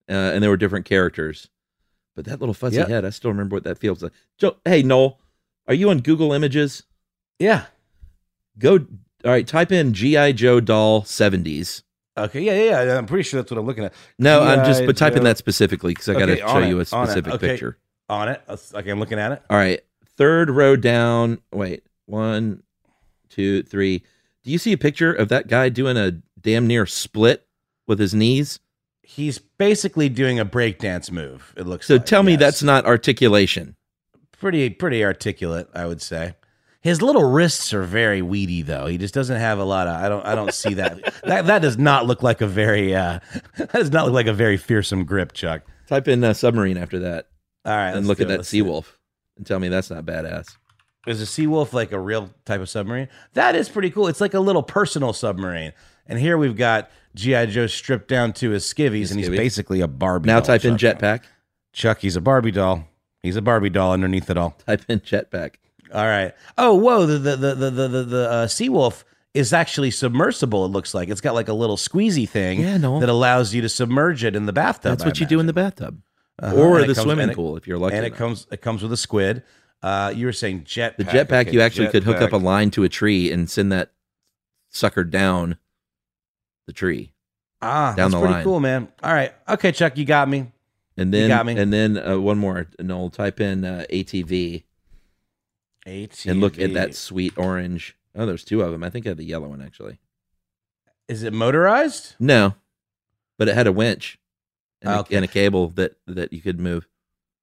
[SPEAKER 3] uh, and there were different characters. But that little fuzzy
[SPEAKER 4] Yep.
[SPEAKER 3] head, I still remember what that feels like. Joe, hey, Noel, are you on Google Images?
[SPEAKER 4] Yeah.
[SPEAKER 3] Go. All right, type in GI Joe doll seventies.
[SPEAKER 4] Okay, yeah, yeah, yeah. I'm pretty sure that's what I'm looking at.
[SPEAKER 3] No, I'm just,
[SPEAKER 4] G.I.
[SPEAKER 3] but type in that specifically because I got to show
[SPEAKER 4] on
[SPEAKER 3] you a
[SPEAKER 4] it, on
[SPEAKER 3] specific
[SPEAKER 4] Okay,
[SPEAKER 3] picture.
[SPEAKER 4] On it. Okay, I'm looking at it.
[SPEAKER 3] All right, third row down. Wait, one, two, three. Do you see a picture of that guy doing a damn near split with his knees?
[SPEAKER 4] He's basically doing a breakdance move. It looks
[SPEAKER 3] So
[SPEAKER 4] like,
[SPEAKER 3] tell me
[SPEAKER 4] yes.
[SPEAKER 3] that's not articulation.
[SPEAKER 4] pretty pretty articulate, I would say. His little wrists are very weedy though. He just doesn't have a lot of I don't I don't see that. that that does not look like a very uh that does not look like a very fearsome grip, Chuck.
[SPEAKER 3] Type in uh, submarine after that.
[SPEAKER 4] All right,
[SPEAKER 3] and look at
[SPEAKER 4] it.
[SPEAKER 3] that. Seawolf and tell me that's not badass.
[SPEAKER 4] Is a Seawolf like a real type of submarine? That is pretty cool. It's like a little personal submarine. And here we've got G.I. Joe stripped down to his skivvies, and he's basically a Barbie
[SPEAKER 3] Now
[SPEAKER 4] doll,
[SPEAKER 3] type in
[SPEAKER 4] Chuck.
[SPEAKER 3] jetpack.
[SPEAKER 4] Chuck, he's a Barbie doll. He's a Barbie doll underneath it all.
[SPEAKER 3] Type in jetpack.
[SPEAKER 4] All right. Oh, whoa! The the the the the the, uh, Seawolf is actually submersible. It looks like it's got like a little squeezy thing
[SPEAKER 3] Yeah, no.
[SPEAKER 4] that allows you to submerge it in the bathtub.
[SPEAKER 3] That's
[SPEAKER 4] I
[SPEAKER 3] what you do in the bathtub
[SPEAKER 4] Uh-huh,
[SPEAKER 3] or the
[SPEAKER 4] comes-
[SPEAKER 3] swimming
[SPEAKER 4] it-
[SPEAKER 3] pool if you're lucky.
[SPEAKER 4] And it comes it comes with a squid. Uh, you were saying jetpack.
[SPEAKER 3] The jetpack,
[SPEAKER 4] Okay,
[SPEAKER 3] you actually could hook up a line to a tree and send that sucker down the tree.
[SPEAKER 4] Ah,
[SPEAKER 3] down
[SPEAKER 4] that's
[SPEAKER 3] the
[SPEAKER 4] pretty
[SPEAKER 3] line.
[SPEAKER 4] cool, man. All right, okay, Chuck, you got me.
[SPEAKER 3] And
[SPEAKER 4] You
[SPEAKER 3] then,
[SPEAKER 4] got me.
[SPEAKER 3] and then uh, one more. Noel, type in uh, ATV
[SPEAKER 4] ATV.
[SPEAKER 3] and look at that sweet orange. Oh, there's two of them. I think I have the yellow one actually.
[SPEAKER 4] Is it motorized?
[SPEAKER 3] No, but it had a winch and,
[SPEAKER 4] Okay.
[SPEAKER 3] a, and a cable that that you could move.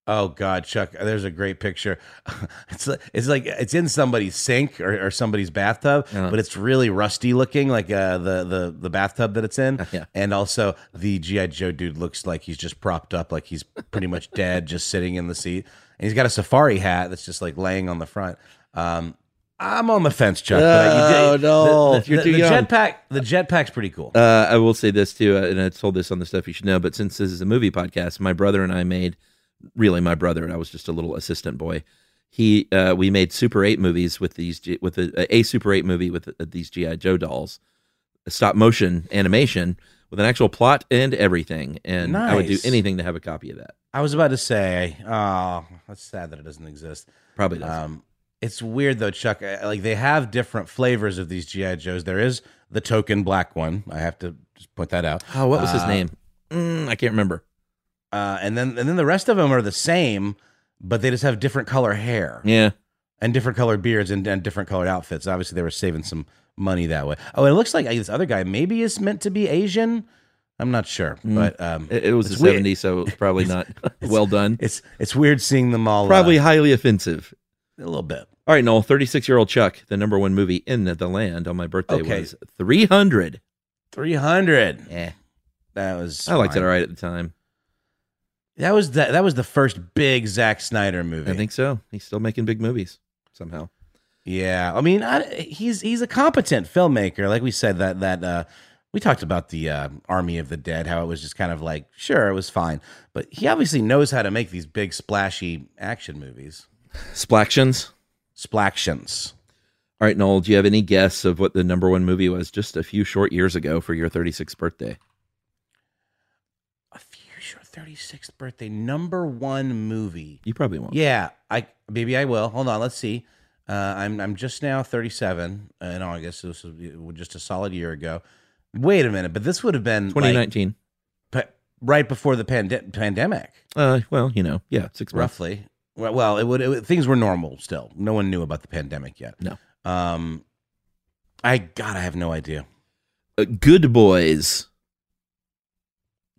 [SPEAKER 4] Oh God, Chuck, there's a great picture. It's it's like it's in somebody's sink or, or somebody's bathtub,
[SPEAKER 3] Uh-huh.
[SPEAKER 4] but it's really rusty looking, like uh, the the the bathtub that it's in.
[SPEAKER 3] Yeah.
[SPEAKER 4] And also the GI Joe dude looks like he's just propped up, like he's pretty much dead, just sitting in the seat. And he's got a safari hat that's just like laying on the front. Um, I'm on the fence, Chuck.
[SPEAKER 3] Oh, no.
[SPEAKER 4] the, the, the, the jetpack. The jetpack's pretty cool.
[SPEAKER 3] Uh, I will say this too, uh, and I told this on the stuff you should know. But since this is a movie podcast, my brother and I made really my brother, and I was just a little assistant boy. He uh, we made Super Eight movies with these with a, a Super Eight movie with uh, these GI Joe dolls, a stop motion animation with an actual plot and everything. And I would do anything to have a copy of that.
[SPEAKER 4] I was about to say, oh, that's sad that it doesn't exist.
[SPEAKER 3] Probably does.
[SPEAKER 4] Um, it's weird though, Chuck. Like they have different flavors of these GI Joes. There is the token black one. I have to just point that out.
[SPEAKER 3] oh, what was his
[SPEAKER 4] Uh,
[SPEAKER 3] name? Mm, I can't remember.
[SPEAKER 4] Uh, and then and then the rest of them are the same, but they just have different color hair
[SPEAKER 3] Yeah,
[SPEAKER 4] and different colored beards and, and different colored outfits. Obviously, they were saving some money that way. Oh, and it looks like this other guy maybe is meant to be Asian. I'm not sure, but um,
[SPEAKER 3] Mm. it, it was
[SPEAKER 4] it's
[SPEAKER 3] the
[SPEAKER 4] weird.
[SPEAKER 3] '70s, so it was probably not well done.
[SPEAKER 4] It's it's weird seeing them all. uh,
[SPEAKER 3] Probably highly offensive.
[SPEAKER 4] a little bit.
[SPEAKER 3] All right, Noel, 36 year old Chuck, the number one movie in the land on my birthday
[SPEAKER 4] Okay.
[SPEAKER 3] was 300.
[SPEAKER 4] Three hundred.
[SPEAKER 3] Yeah.
[SPEAKER 4] That was.
[SPEAKER 3] I liked it all right at the time.
[SPEAKER 4] That was the, that was the first big Zack Snyder movie.
[SPEAKER 3] I think so. He's still making big movies somehow.
[SPEAKER 4] Yeah, I mean, I, he's he's a competent filmmaker. Like we said, that that uh, we talked about the uh, Army of the Dead, how it was just kind of like, sure, it was fine, but he obviously knows how to make these big splashy action movies.
[SPEAKER 3] Splactions.
[SPEAKER 4] Splactions.
[SPEAKER 3] All right, Noel, do you have any guess of what the number one movie was just a few short years ago for your 36th birthday?
[SPEAKER 4] A few short thirty sixth birthday, number one movie.
[SPEAKER 3] You probably won't.
[SPEAKER 4] Yeah, I maybe I will. Hold on, let's see. Uh, I'm I'm just now 37 in August. So this was just a solid year ago. Wait a minute, but this would have been like,
[SPEAKER 3] 2019.
[SPEAKER 4] pa- right before the pande- pandemic,
[SPEAKER 3] uh, well, you know, yeah, six months.
[SPEAKER 4] roughly. Well, well, it would it, things were normal still. No one knew about the pandemic yet.
[SPEAKER 3] No.
[SPEAKER 4] Um, I God, I have no idea.
[SPEAKER 3] Uh, Good Boys.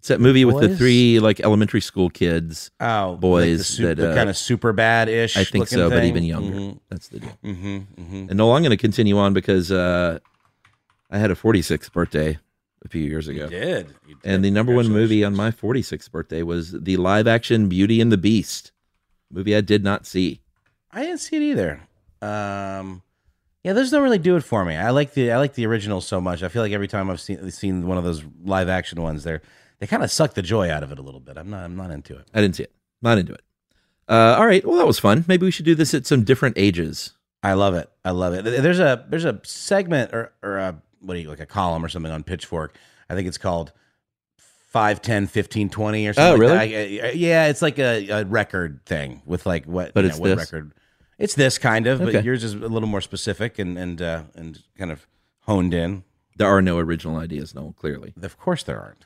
[SPEAKER 3] It's that movie with the three like elementary school kids.
[SPEAKER 4] Oh,
[SPEAKER 3] Boys
[SPEAKER 4] like the,
[SPEAKER 3] that, uh,
[SPEAKER 4] kind of super bad ish.
[SPEAKER 3] I think so, but even younger. That's the deal.
[SPEAKER 4] Mm-hmm, mm-hmm.
[SPEAKER 3] And Noel, I'm going to continue on because uh, I had a 46th birthday a few years ago.
[SPEAKER 4] You did. You did.
[SPEAKER 3] And the number one movie on my 46th birthday was the live action Beauty and the Beast movie I did not see.
[SPEAKER 4] I didn't see it either. Um, yeah, those don't really do it for me. I like the I like the original so much. I feel like every time I've seen seen one of those live action ones, they're they kind of suck the joy out of it a little bit. I'm not I'm not into it.
[SPEAKER 3] I didn't see it. Not into it. Uh, all right. Well, that was fun. Maybe we should do this at some different ages.
[SPEAKER 4] I love it. I love it. There's a there's a segment or or a what do you like a column or something on Pitchfork. I think it's called 5, 10, 15, 20 or something.
[SPEAKER 3] Oh,
[SPEAKER 4] like
[SPEAKER 3] really?
[SPEAKER 4] that. I- I- yeah, it's like a, a record thing with like what
[SPEAKER 3] But
[SPEAKER 4] you
[SPEAKER 3] it's
[SPEAKER 4] know, what
[SPEAKER 3] this?
[SPEAKER 4] record. It's this kind of,
[SPEAKER 3] Okay.
[SPEAKER 4] but yours is a little more specific and and uh, and kind of honed in.
[SPEAKER 3] There are no original ideas, no, clearly.
[SPEAKER 4] Of course there aren't.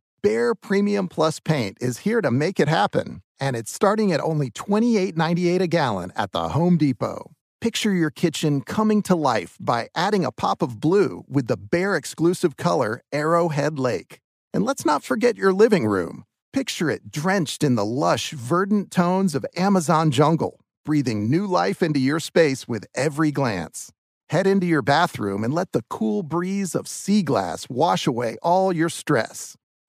[SPEAKER 7] Behr Premium Plus paint is here to make it happen, and it's starting at only $28.98 a gallon at the Home Depot. Picture your kitchen coming to life by adding a pop of blue with the Behr exclusive color Arrowhead Lake. And let's not forget your living room. Picture it drenched in the lush, verdant tones of Amazon jungle, breathing new life into your space with every glance. Head into your bathroom and let the cool breeze of sea glass wash away all your stress.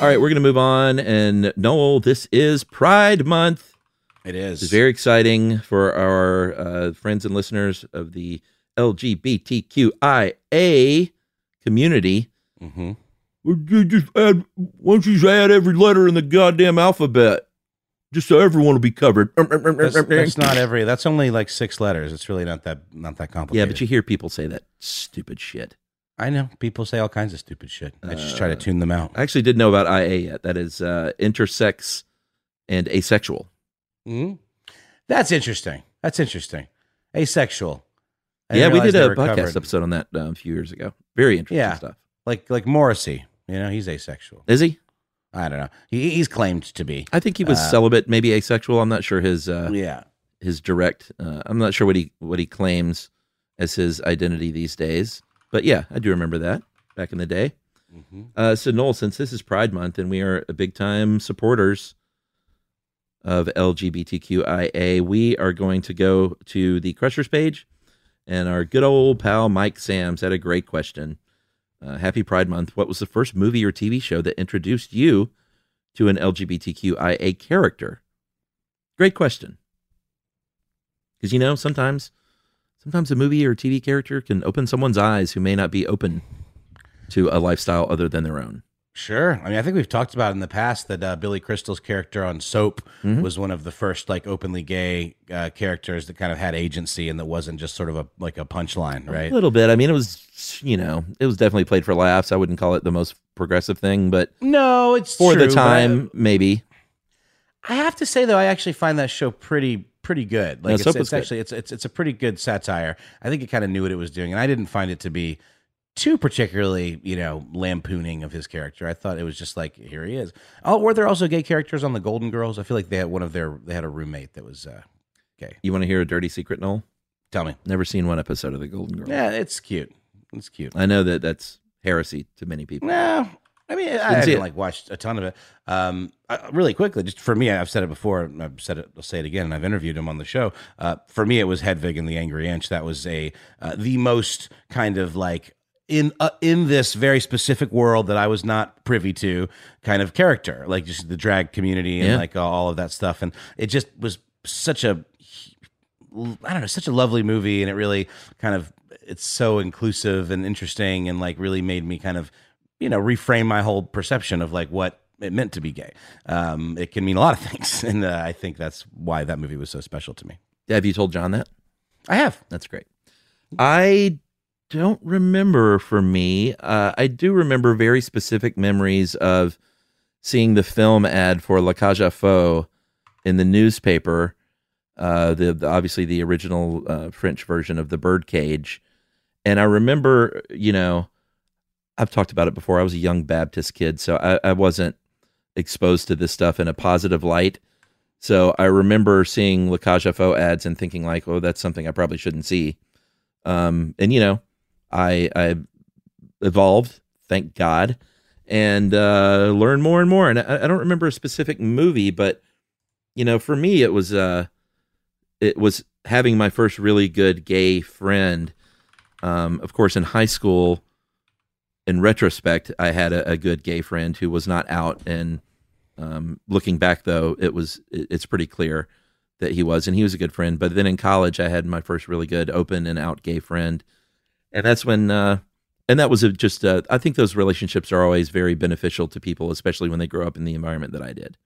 [SPEAKER 3] All right, we're going to move on. And Noel, this is Pride Month.
[SPEAKER 4] It is.
[SPEAKER 3] It's very exciting for our uh, friends and listeners of the LGBTQIA community.
[SPEAKER 4] Mm-hmm.
[SPEAKER 3] You just add, why don't you just add every letter in the goddamn alphabet? Just so everyone will be covered.
[SPEAKER 4] That's, that's not every. That's only like six letters. It's really not that not that complicated.
[SPEAKER 3] Yeah, but you hear people say that stupid shit.
[SPEAKER 4] I know people say all kinds of stupid shit. I just try to tune them out.
[SPEAKER 3] I actually didn't know about IA yet. That is uh, intersex and asexual.
[SPEAKER 4] hmm That's interesting. That's interesting. Asexual. I
[SPEAKER 3] yeah, we did a podcast
[SPEAKER 4] covered.
[SPEAKER 3] episode on that uh, a few years ago. Very interesting
[SPEAKER 4] Yeah,
[SPEAKER 3] stuff.
[SPEAKER 4] like like Morrissey. You know, he's asexual.
[SPEAKER 3] Is he?
[SPEAKER 4] I don't know. He, he's claimed to be.
[SPEAKER 3] I think he was
[SPEAKER 4] Uh,
[SPEAKER 3] celibate, maybe asexual. I'm not sure his uh,
[SPEAKER 4] Yeah.
[SPEAKER 3] his direct. Uh, I'm not sure what he what he claims as his identity these days. But yeah, I do remember that back in the day.
[SPEAKER 4] Mm-hmm.
[SPEAKER 3] Uh, so Noel, since this is Pride Month and we are big time supporters of LGBTQIA, we are going to go to the Crushers page, and our good old pal Mike Sams had a great question. Uh, happy Pride Month! What was the first movie or TV show that introduced you to an LGBTQIA character? Great question. Because you know sometimes, sometimes a movie or TV character can open someone's eyes who may not be open to a lifestyle other than their own.
[SPEAKER 4] Sure. I mean, I think we've talked about in the past that uh, Billy Crystal's character on Soap
[SPEAKER 3] Mhm.
[SPEAKER 4] was one of the first like openly gay uh, characters that kind of had agency and that wasn't just sort of a like a punchline, right?
[SPEAKER 3] A little bit. I mean, it was, you know, it was definitely played for laughs. I wouldn't call it the most progressive thing, but
[SPEAKER 4] No, it's
[SPEAKER 3] for
[SPEAKER 4] true,
[SPEAKER 3] the
[SPEAKER 4] but
[SPEAKER 3] time, maybe.
[SPEAKER 4] I have to say though, I actually find that show pretty pretty good.
[SPEAKER 3] No,
[SPEAKER 4] Like it's, it's actually it's, it's it's a pretty good satire. I think it kind of knew what it was doing, and I didn't find it to be too particularly you know lampooning of his character. I thought it was just like here he is. Oh, were there also gay characters on the Golden Girls? I feel like they had one of their they had a roommate that was uh, gay.
[SPEAKER 3] You want to hear a dirty secret, Noel?
[SPEAKER 4] Tell me.
[SPEAKER 3] Never seen one episode of The Golden Girls.
[SPEAKER 4] Yeah, it's cute. It's cute.
[SPEAKER 3] I know that that's heresy to many people.
[SPEAKER 4] No, I mean, I haven't like watched a ton of it. Um, uh, really quickly, just for me, I've said it before. and I've said it. I'll say it again. And I've interviewed him on the show. Uh, for me, it was Hedwig and the Angry Inch. That was a uh, the most kind of like in uh, in this very specific world that I was not privy to kind of character, like just the drag community and
[SPEAKER 3] Yeah.
[SPEAKER 4] like all of that stuff. And it just was such a I don't know, such a lovely movie, and it really kind of it's so inclusive and interesting, and like really made me kind of you know reframe my whole perception of like what it meant to be gay. Um, it can mean a lot of things, and uh, I think that's why that movie was so special to me.
[SPEAKER 3] Have you told John that?
[SPEAKER 4] I have.
[SPEAKER 3] That's great. I don't remember for me. Uh, I do remember very specific memories of seeing the film ad for La Cage aux Folles in the newspaper. Uh, the, the obviously the original uh, French version of the Birdcage, and I remember, you know, I've talked about it before. I was a young Baptist kid, so I, I wasn't exposed to this stuff in a positive light. So I remember seeing La Cage aux Folles ads and thinking like, "Oh, that's something I probably shouldn't see." Um, and you know, I I evolved, thank God, and uh, learn more and more. And I, I don't remember a specific movie, but you know, for me, it was uh, it was having my first really good gay friend. Um, of course, in high school, in retrospect, I had a, a good gay friend who was not out. And um, looking back, though, it was it, it's pretty clear that he was, and he was a good friend. But then in college, I had my first really good open and out gay friend, and that's when. Uh, and that was a, just. Uh, I think those relationships are always very beneficial to people, especially when they grow up in the environment that I did.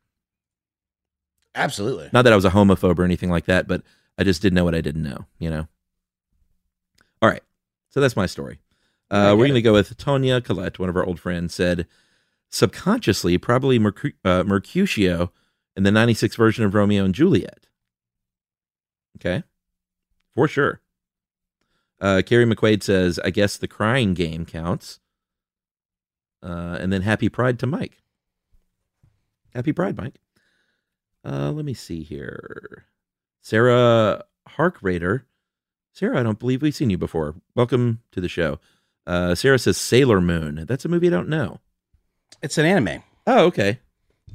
[SPEAKER 4] Absolutely.
[SPEAKER 3] Not that I was a homophobe or anything like that, but I just didn't know what I didn't know. You know. All right, so that's my story. Uh, we're going to go with Tonya Collette, one of our old friends, said subconsciously, probably Mercu- uh, Mercutio in the 96 version of Romeo and Juliet. Okay, for sure. Uh, Carrie McQuaid says, I guess the crying game counts. Uh, and then happy pride to Mike. Happy pride, Mike. Uh, let me see here. Sarah Harkrader. Sarah, I don't believe we've seen you before. Welcome to the show. Uh, Sarah says Sailor Moon. That's a movie I don't know.
[SPEAKER 4] It's an anime.
[SPEAKER 3] Oh, okay.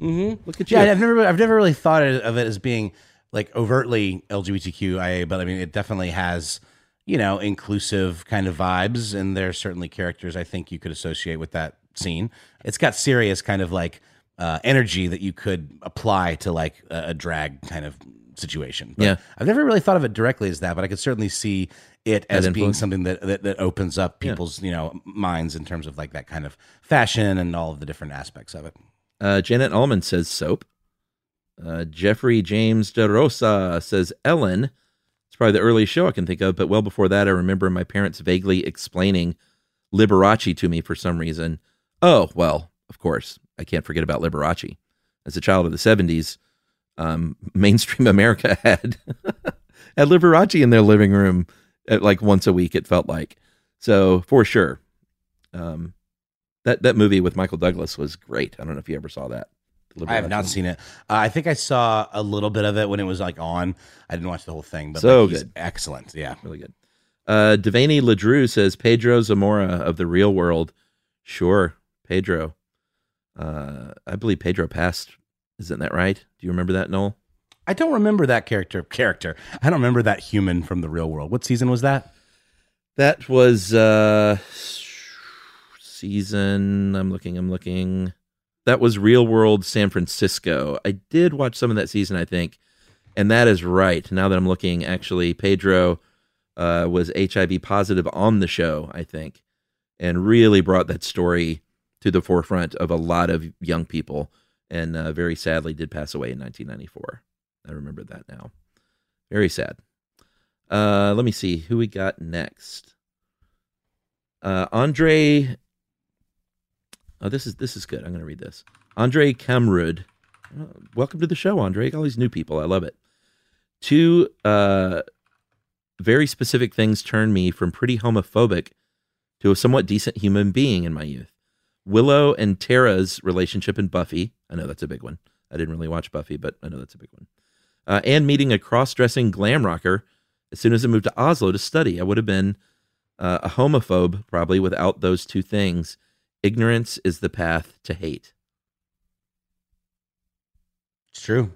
[SPEAKER 4] Mm-hmm.
[SPEAKER 3] Look at you.
[SPEAKER 4] Yeah, I've never I've never really thought of it as being like overtly LGBTQIA, but I mean it definitely has you know inclusive kind of vibes, and there's certainly characters I think you could associate with that scene. It's got serious kind of like uh, energy that you could apply to like a, a drag kind of situation. But
[SPEAKER 3] Yeah.
[SPEAKER 4] I've never really thought of it directly as that, but I could certainly see it as being something that, that that opens up
[SPEAKER 3] Yeah.
[SPEAKER 4] people's you know minds in terms of like that kind of fashion and all of the different aspects of it.
[SPEAKER 3] Uh, Janet Allman says soap. Uh, Jeffrey James De Rosa says Ellen. It's probably the earliest show I can think of, but well before that, I remember my parents vaguely explaining Liberace to me for some reason. Oh, well, of course, I can't forget about Liberace. As a child of the 70s, um, mainstream America had had Liberace in their living room at like once a week, it felt like. So, for sure. Um, that, that movie with Michael Douglas was great. I don't know if you ever saw that.
[SPEAKER 4] I have not seen it. Uh, I think I saw a little bit of it when it was like on. I didn't watch the whole thing, but
[SPEAKER 3] So
[SPEAKER 4] like,
[SPEAKER 3] good.
[SPEAKER 4] excellent. Yeah,
[SPEAKER 3] really good. Uh, Devaney Ledrew says Pedro Zamora of the Real World. Sure, Pedro. Uh, I believe Pedro passed. Isn't that right? Do you remember that, Noel?
[SPEAKER 4] I don't remember that character. Character. I don't remember that human from the real world. What season was that?
[SPEAKER 3] That was uh season. I'm looking. I'm looking. That was Real World San Francisco. I did watch some of that season, I think, and that is right. Now that I'm looking, actually, Pedro uh, was HIV positive on the show, I think, and really brought that story to the forefront of a lot of young people. And uh, very sadly, did pass away in 1994. I remember that now. Very sad. Uh, let me see who we got next. Uh, Andre. Oh, this is this is good. I'm going to read this. Andre Kamrud. Uh, welcome to the show, Andre. All these new people. I love it. Two uh, very specific things turned me from pretty homophobic to a somewhat decent human being in my youth. Willow and Tara's relationship in Buffy. I know that's a big one. I didn't really watch Buffy, but I know that's a big one. Uh, and meeting a cross-dressing glam rocker as soon as I moved to Oslo to study. I would have been uh, a homophobe probably without those two things. Ignorance is the path to hate.
[SPEAKER 4] It's true.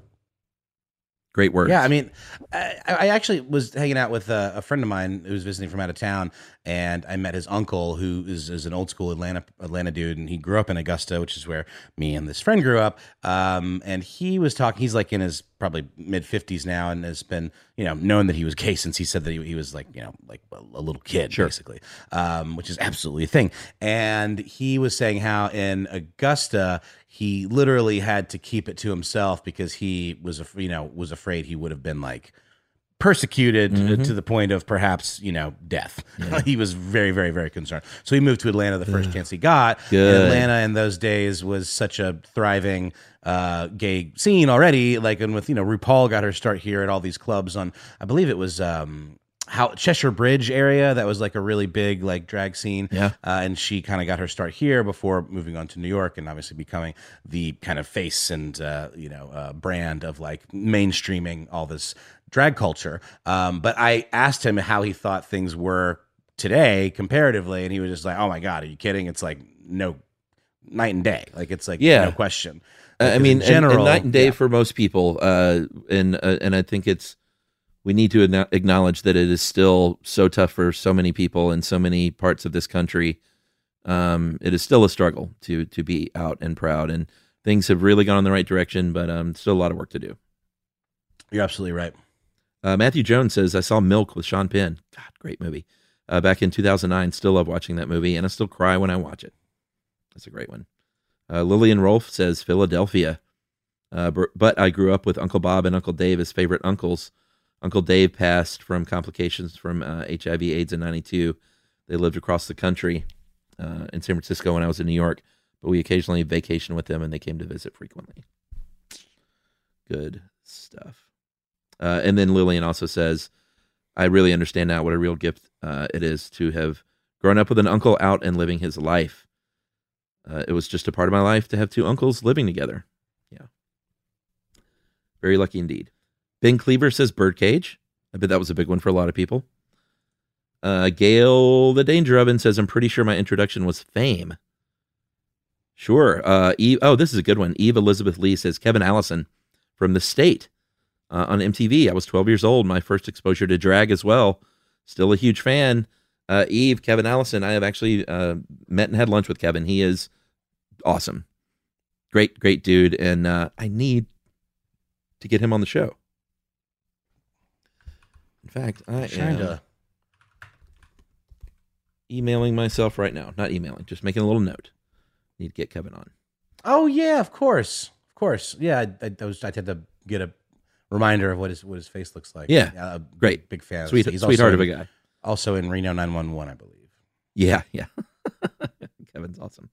[SPEAKER 3] Great words.
[SPEAKER 4] Yeah, I mean, I, I actually was hanging out with a, a friend of mine who was visiting from out of town, and I met his uncle, who is, is an old school Atlanta Atlanta dude, and he grew up in Augusta, which is where me and this friend grew up. Um, and he was talking. He's like in his probably mid fifties now, and has been you know known that he was gay since he said that he, he was like you know like a, a little kid, basically, um, which is absolutely a thing. And he was saying how in Augusta he literally had to keep it to himself because he was you know was afraid he would have been like persecuted
[SPEAKER 3] Mhm.
[SPEAKER 4] to the point of perhaps you know death. he was very very very concerned. So he moved to Atlanta the first chance he got. And
[SPEAKER 3] Good.
[SPEAKER 4] Atlanta in those days was such a thriving uh, gay scene already. Like and with you know RuPaul got her start here at all these clubs on I believe it was. Um, how Cheshire Bridge area that was like a really big like drag scene.
[SPEAKER 3] Yeah.
[SPEAKER 4] Uh, and she kind of got her start here before moving on to New York and obviously becoming the kind of face and uh, you know uh, brand of like mainstreaming all this drag culture. Um, but I asked him how he thought things were today comparatively, and he was just like, "Oh my god, are you kidding? It's like no." night and day. Like it's like
[SPEAKER 3] Yeah.
[SPEAKER 4] no question.
[SPEAKER 3] I mean,
[SPEAKER 4] in
[SPEAKER 3] and-
[SPEAKER 4] general,
[SPEAKER 3] and, night and day
[SPEAKER 4] yeah.
[SPEAKER 3] for most people. Uh, and uh, and I think it's we need to acknowledge that it is still so tough for so many people in so many parts of this country. Um, it is still a struggle to to be out and proud, and things have really gone in the right direction, but um, still a lot of work to do.
[SPEAKER 4] You're absolutely right.
[SPEAKER 3] Uh, Matthew Jones says, I saw Milk with Sean Penn. God, great movie. Uh, back in 2009. Still love watching that movie, and I still cry when I watch it. That's a great one. Uh, Lillian Rolfe says, Philadelphia. Uh, but I grew up with Uncle Bob and Uncle Dave as favorite uncles. Uncle Dave passed from complications from uh, HIV AIDS in 92. They lived across the country uh, in San Francisco when I was in New York, but we occasionally vacationed with them and they came to visit frequently. Good stuff. Uh, and then Lillian also says, I really understand now what a real gift uh, it is to have grown up with an uncle out and living his life. Uh, it was just a part of my life to have two uncles living together. Yeah. Very lucky indeed. Ben Cleaver says Birdcage. I bet that was a big one for a lot of people. Uh, Gail the Danger Oven says, I'm pretty sure my introduction was Fame. Sure. Uh, Eve, oh, this is a good one. Eve Elizabeth Lee says, Kevin Allison from The State uh, on MTV. I was 12 years old. My first exposure to drag as well. Still a huge fan. Uh, Eve, Kevin Allison. I have actually uh, met and had lunch with Kevin. He is awesome. Great, great dude. And uh, I need to get him on the show. In fact, I
[SPEAKER 4] Trying
[SPEAKER 3] am
[SPEAKER 4] to-
[SPEAKER 3] emailing myself right now. Not emailing, just making a little note. Need to get Kevin on.
[SPEAKER 4] Oh yeah, of course, of course. Yeah, I, I, I was. I had to get a reminder of what his what his face looks like.
[SPEAKER 3] Yeah.
[SPEAKER 4] uh,
[SPEAKER 3] Great.
[SPEAKER 4] big fan.
[SPEAKER 3] Sweet-
[SPEAKER 4] He's
[SPEAKER 3] sweetheart
[SPEAKER 4] also
[SPEAKER 3] of a
[SPEAKER 4] in-
[SPEAKER 3] guy.
[SPEAKER 4] Also in Reno 911, I believe.
[SPEAKER 3] Yeah, yeah. Kevin's awesome.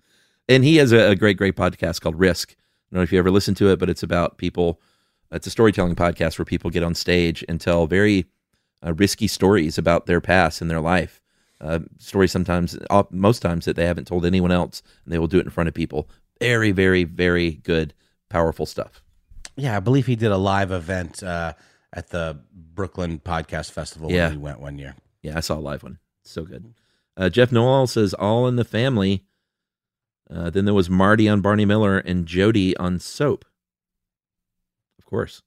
[SPEAKER 3] And he has a, a great, great podcast called Risk. I don't know if you ever listened to it, but it's about people. It's a storytelling podcast where people get on stage and tell very uh, risky stories about their past and their life. Uh, stories sometimes, uh, most times that they haven't told anyone else, and they will do it in front of people. Very, very, very good, powerful stuff.
[SPEAKER 4] Yeah, I believe he did a live event uh, at the Brooklyn Podcast Festival
[SPEAKER 3] Yeah.
[SPEAKER 4] when we went one year.
[SPEAKER 3] Yeah, I saw a live one. So good. Uh, Jeff Noel says all in the family. Uh, then there was Marty on Barney Miller and Jody on Soap. Of course.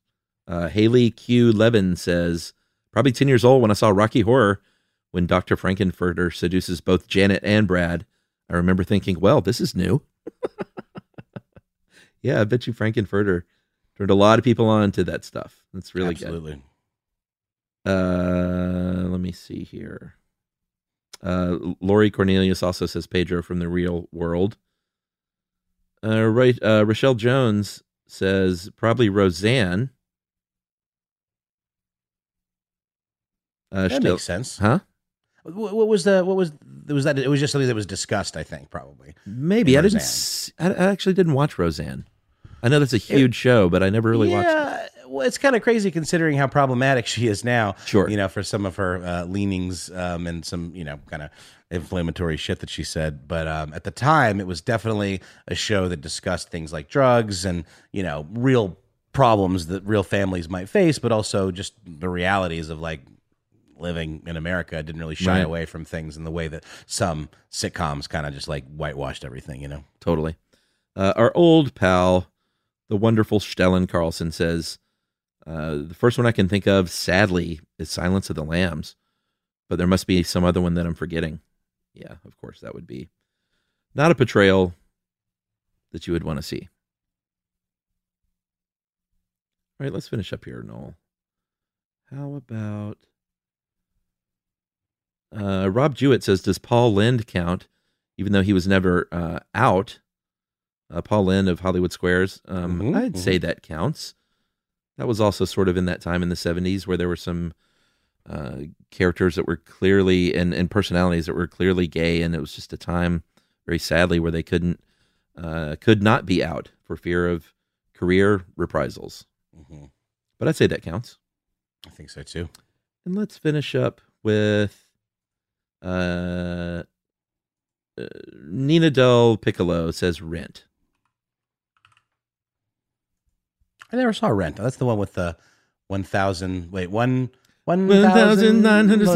[SPEAKER 3] Uh, Haley Q. Levin says probably 10 years old when I saw Rocky Horror when Dr. Frank-N-Furter seduces both Janet and Brad. I remember thinking, well, this is new. yeah, I bet you Frank-N-Furter turned a lot of people on to that stuff. That's really good.
[SPEAKER 4] Absolutely.
[SPEAKER 3] Uh, let me see here. Uh, Lori Cornelius also says Pedro from the real world. Uh, right. Uh, Rochelle Jones says probably Roseanne. Uh,
[SPEAKER 4] That
[SPEAKER 3] still-
[SPEAKER 4] makes sense.
[SPEAKER 3] huh?
[SPEAKER 4] What, what was the what was was that? It was just something that was discussed. I think probably.
[SPEAKER 3] Maybe I didn't. S- I, actually didn't watch Roseanne. I know that's a huge show, but I never really watched. it.
[SPEAKER 4] yeah, well, it's kind of crazy considering how problematic she is now.
[SPEAKER 3] Sure.
[SPEAKER 4] you know, for some of her uh, leanings um, and some you know kind of inflammatory shit that she said. But um, at the time, it was definitely a show that discussed things like drugs and you know real problems that real families might face, but also just the realities of like living in America. Didn't really shy
[SPEAKER 3] Right.
[SPEAKER 4] away from things in the way that some sitcoms kind of just like whitewashed everything. You know.
[SPEAKER 3] Totally. Uh, our old pal, the wonderful Stellan Carlson, says uh, the first one I can think of, sadly, is Silence of the Lambs, but there must be some other one that I'm forgetting. Yeah, of course, that would be not a portrayal that you would want to see. All right, let's finish up here, Noel. How about uh, Rob Jewett says, "Does Paul Lynde count, even though he was never uh, out?" Uh, Paul Lynde of Hollywood Squares. Um,
[SPEAKER 4] Mhm,
[SPEAKER 3] I'd say that counts. That was also sort of in that time in the '70s where there were some uh, characters that were clearly and, and personalities that were clearly gay, and it was just a time, very sadly, where they couldn't uh, could not be out for fear of career reprisals.
[SPEAKER 4] Mhm.
[SPEAKER 3] But I'd say that counts.
[SPEAKER 4] I think so too.
[SPEAKER 3] And let's finish up with uh, uh, Nina Del Piccolo says Rent.
[SPEAKER 4] I never saw Rent. That's the one with the one thousand. Wait, one one
[SPEAKER 3] 1,900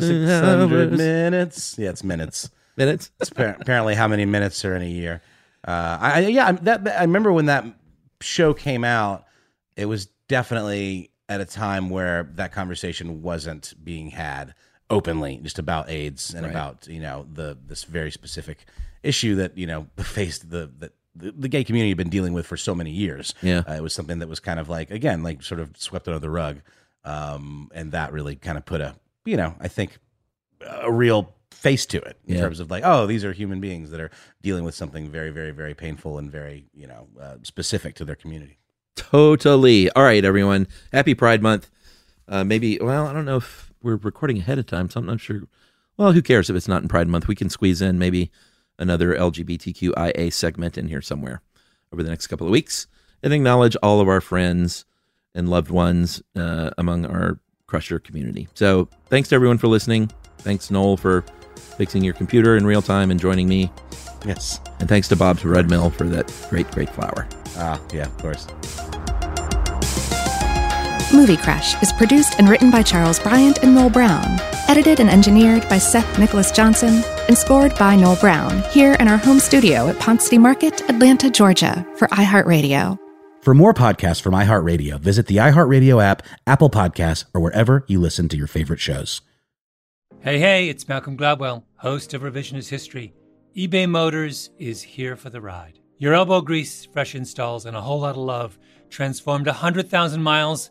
[SPEAKER 4] six hundred minutes. Yeah, it's minutes.
[SPEAKER 3] minutes.
[SPEAKER 4] It's appar- apparently how many minutes are in a year. Uh, I I- yeah, that I remember when that show came out. It was definitely at a time where that conversation wasn't being had openly, just about AIDS and
[SPEAKER 3] Right.
[SPEAKER 4] about you know the this very specific issue that you know faced the that the, the gay community had been dealing with for so many years.
[SPEAKER 3] Yeah.
[SPEAKER 4] uh, it was something that was kind of like again like sort of swept under the rug, um, and that really kind of put a you know I think a real face to it in
[SPEAKER 3] Yeah.
[SPEAKER 4] terms of like oh these are human beings that are dealing with something very very very painful and very you know uh, specific to their community
[SPEAKER 3] Totally. All right, everyone. Happy Pride Month. Uh, maybe, well, I don't know if we're recording ahead of time, so I'm not sure. Well, who cares if it's not in Pride Month? We can squeeze in maybe another LGBTQIA segment in here somewhere over the next couple of weeks and acknowledge all of our friends and loved ones uh, among our Crusher community. So thanks to everyone for listening. Thanks, Noel, for fixing your computer in real time and joining me.
[SPEAKER 4] Yes.
[SPEAKER 3] And thanks to Bob to Red Mill for that great, great flour.
[SPEAKER 4] ah yeah of course
[SPEAKER 8] Movie Crash is produced and written by Charles Bryant and Noel Brown, edited and engineered by Seth Nicholas Johnson, and scored by Noel Brown here in our home studio at Ponce City Market, Atlanta, Georgia, for iHeartRadio.
[SPEAKER 2] For more podcasts from iHeartRadio, visit the iHeartRadio app, Apple Podcasts, or wherever you listen to your favorite shows.
[SPEAKER 9] Hey, hey, it's Malcolm Gladwell, host of Revisionist History. eBay Motors is here for the ride. Your elbow grease, fresh installs, and a whole lot of love transformed 100,000 miles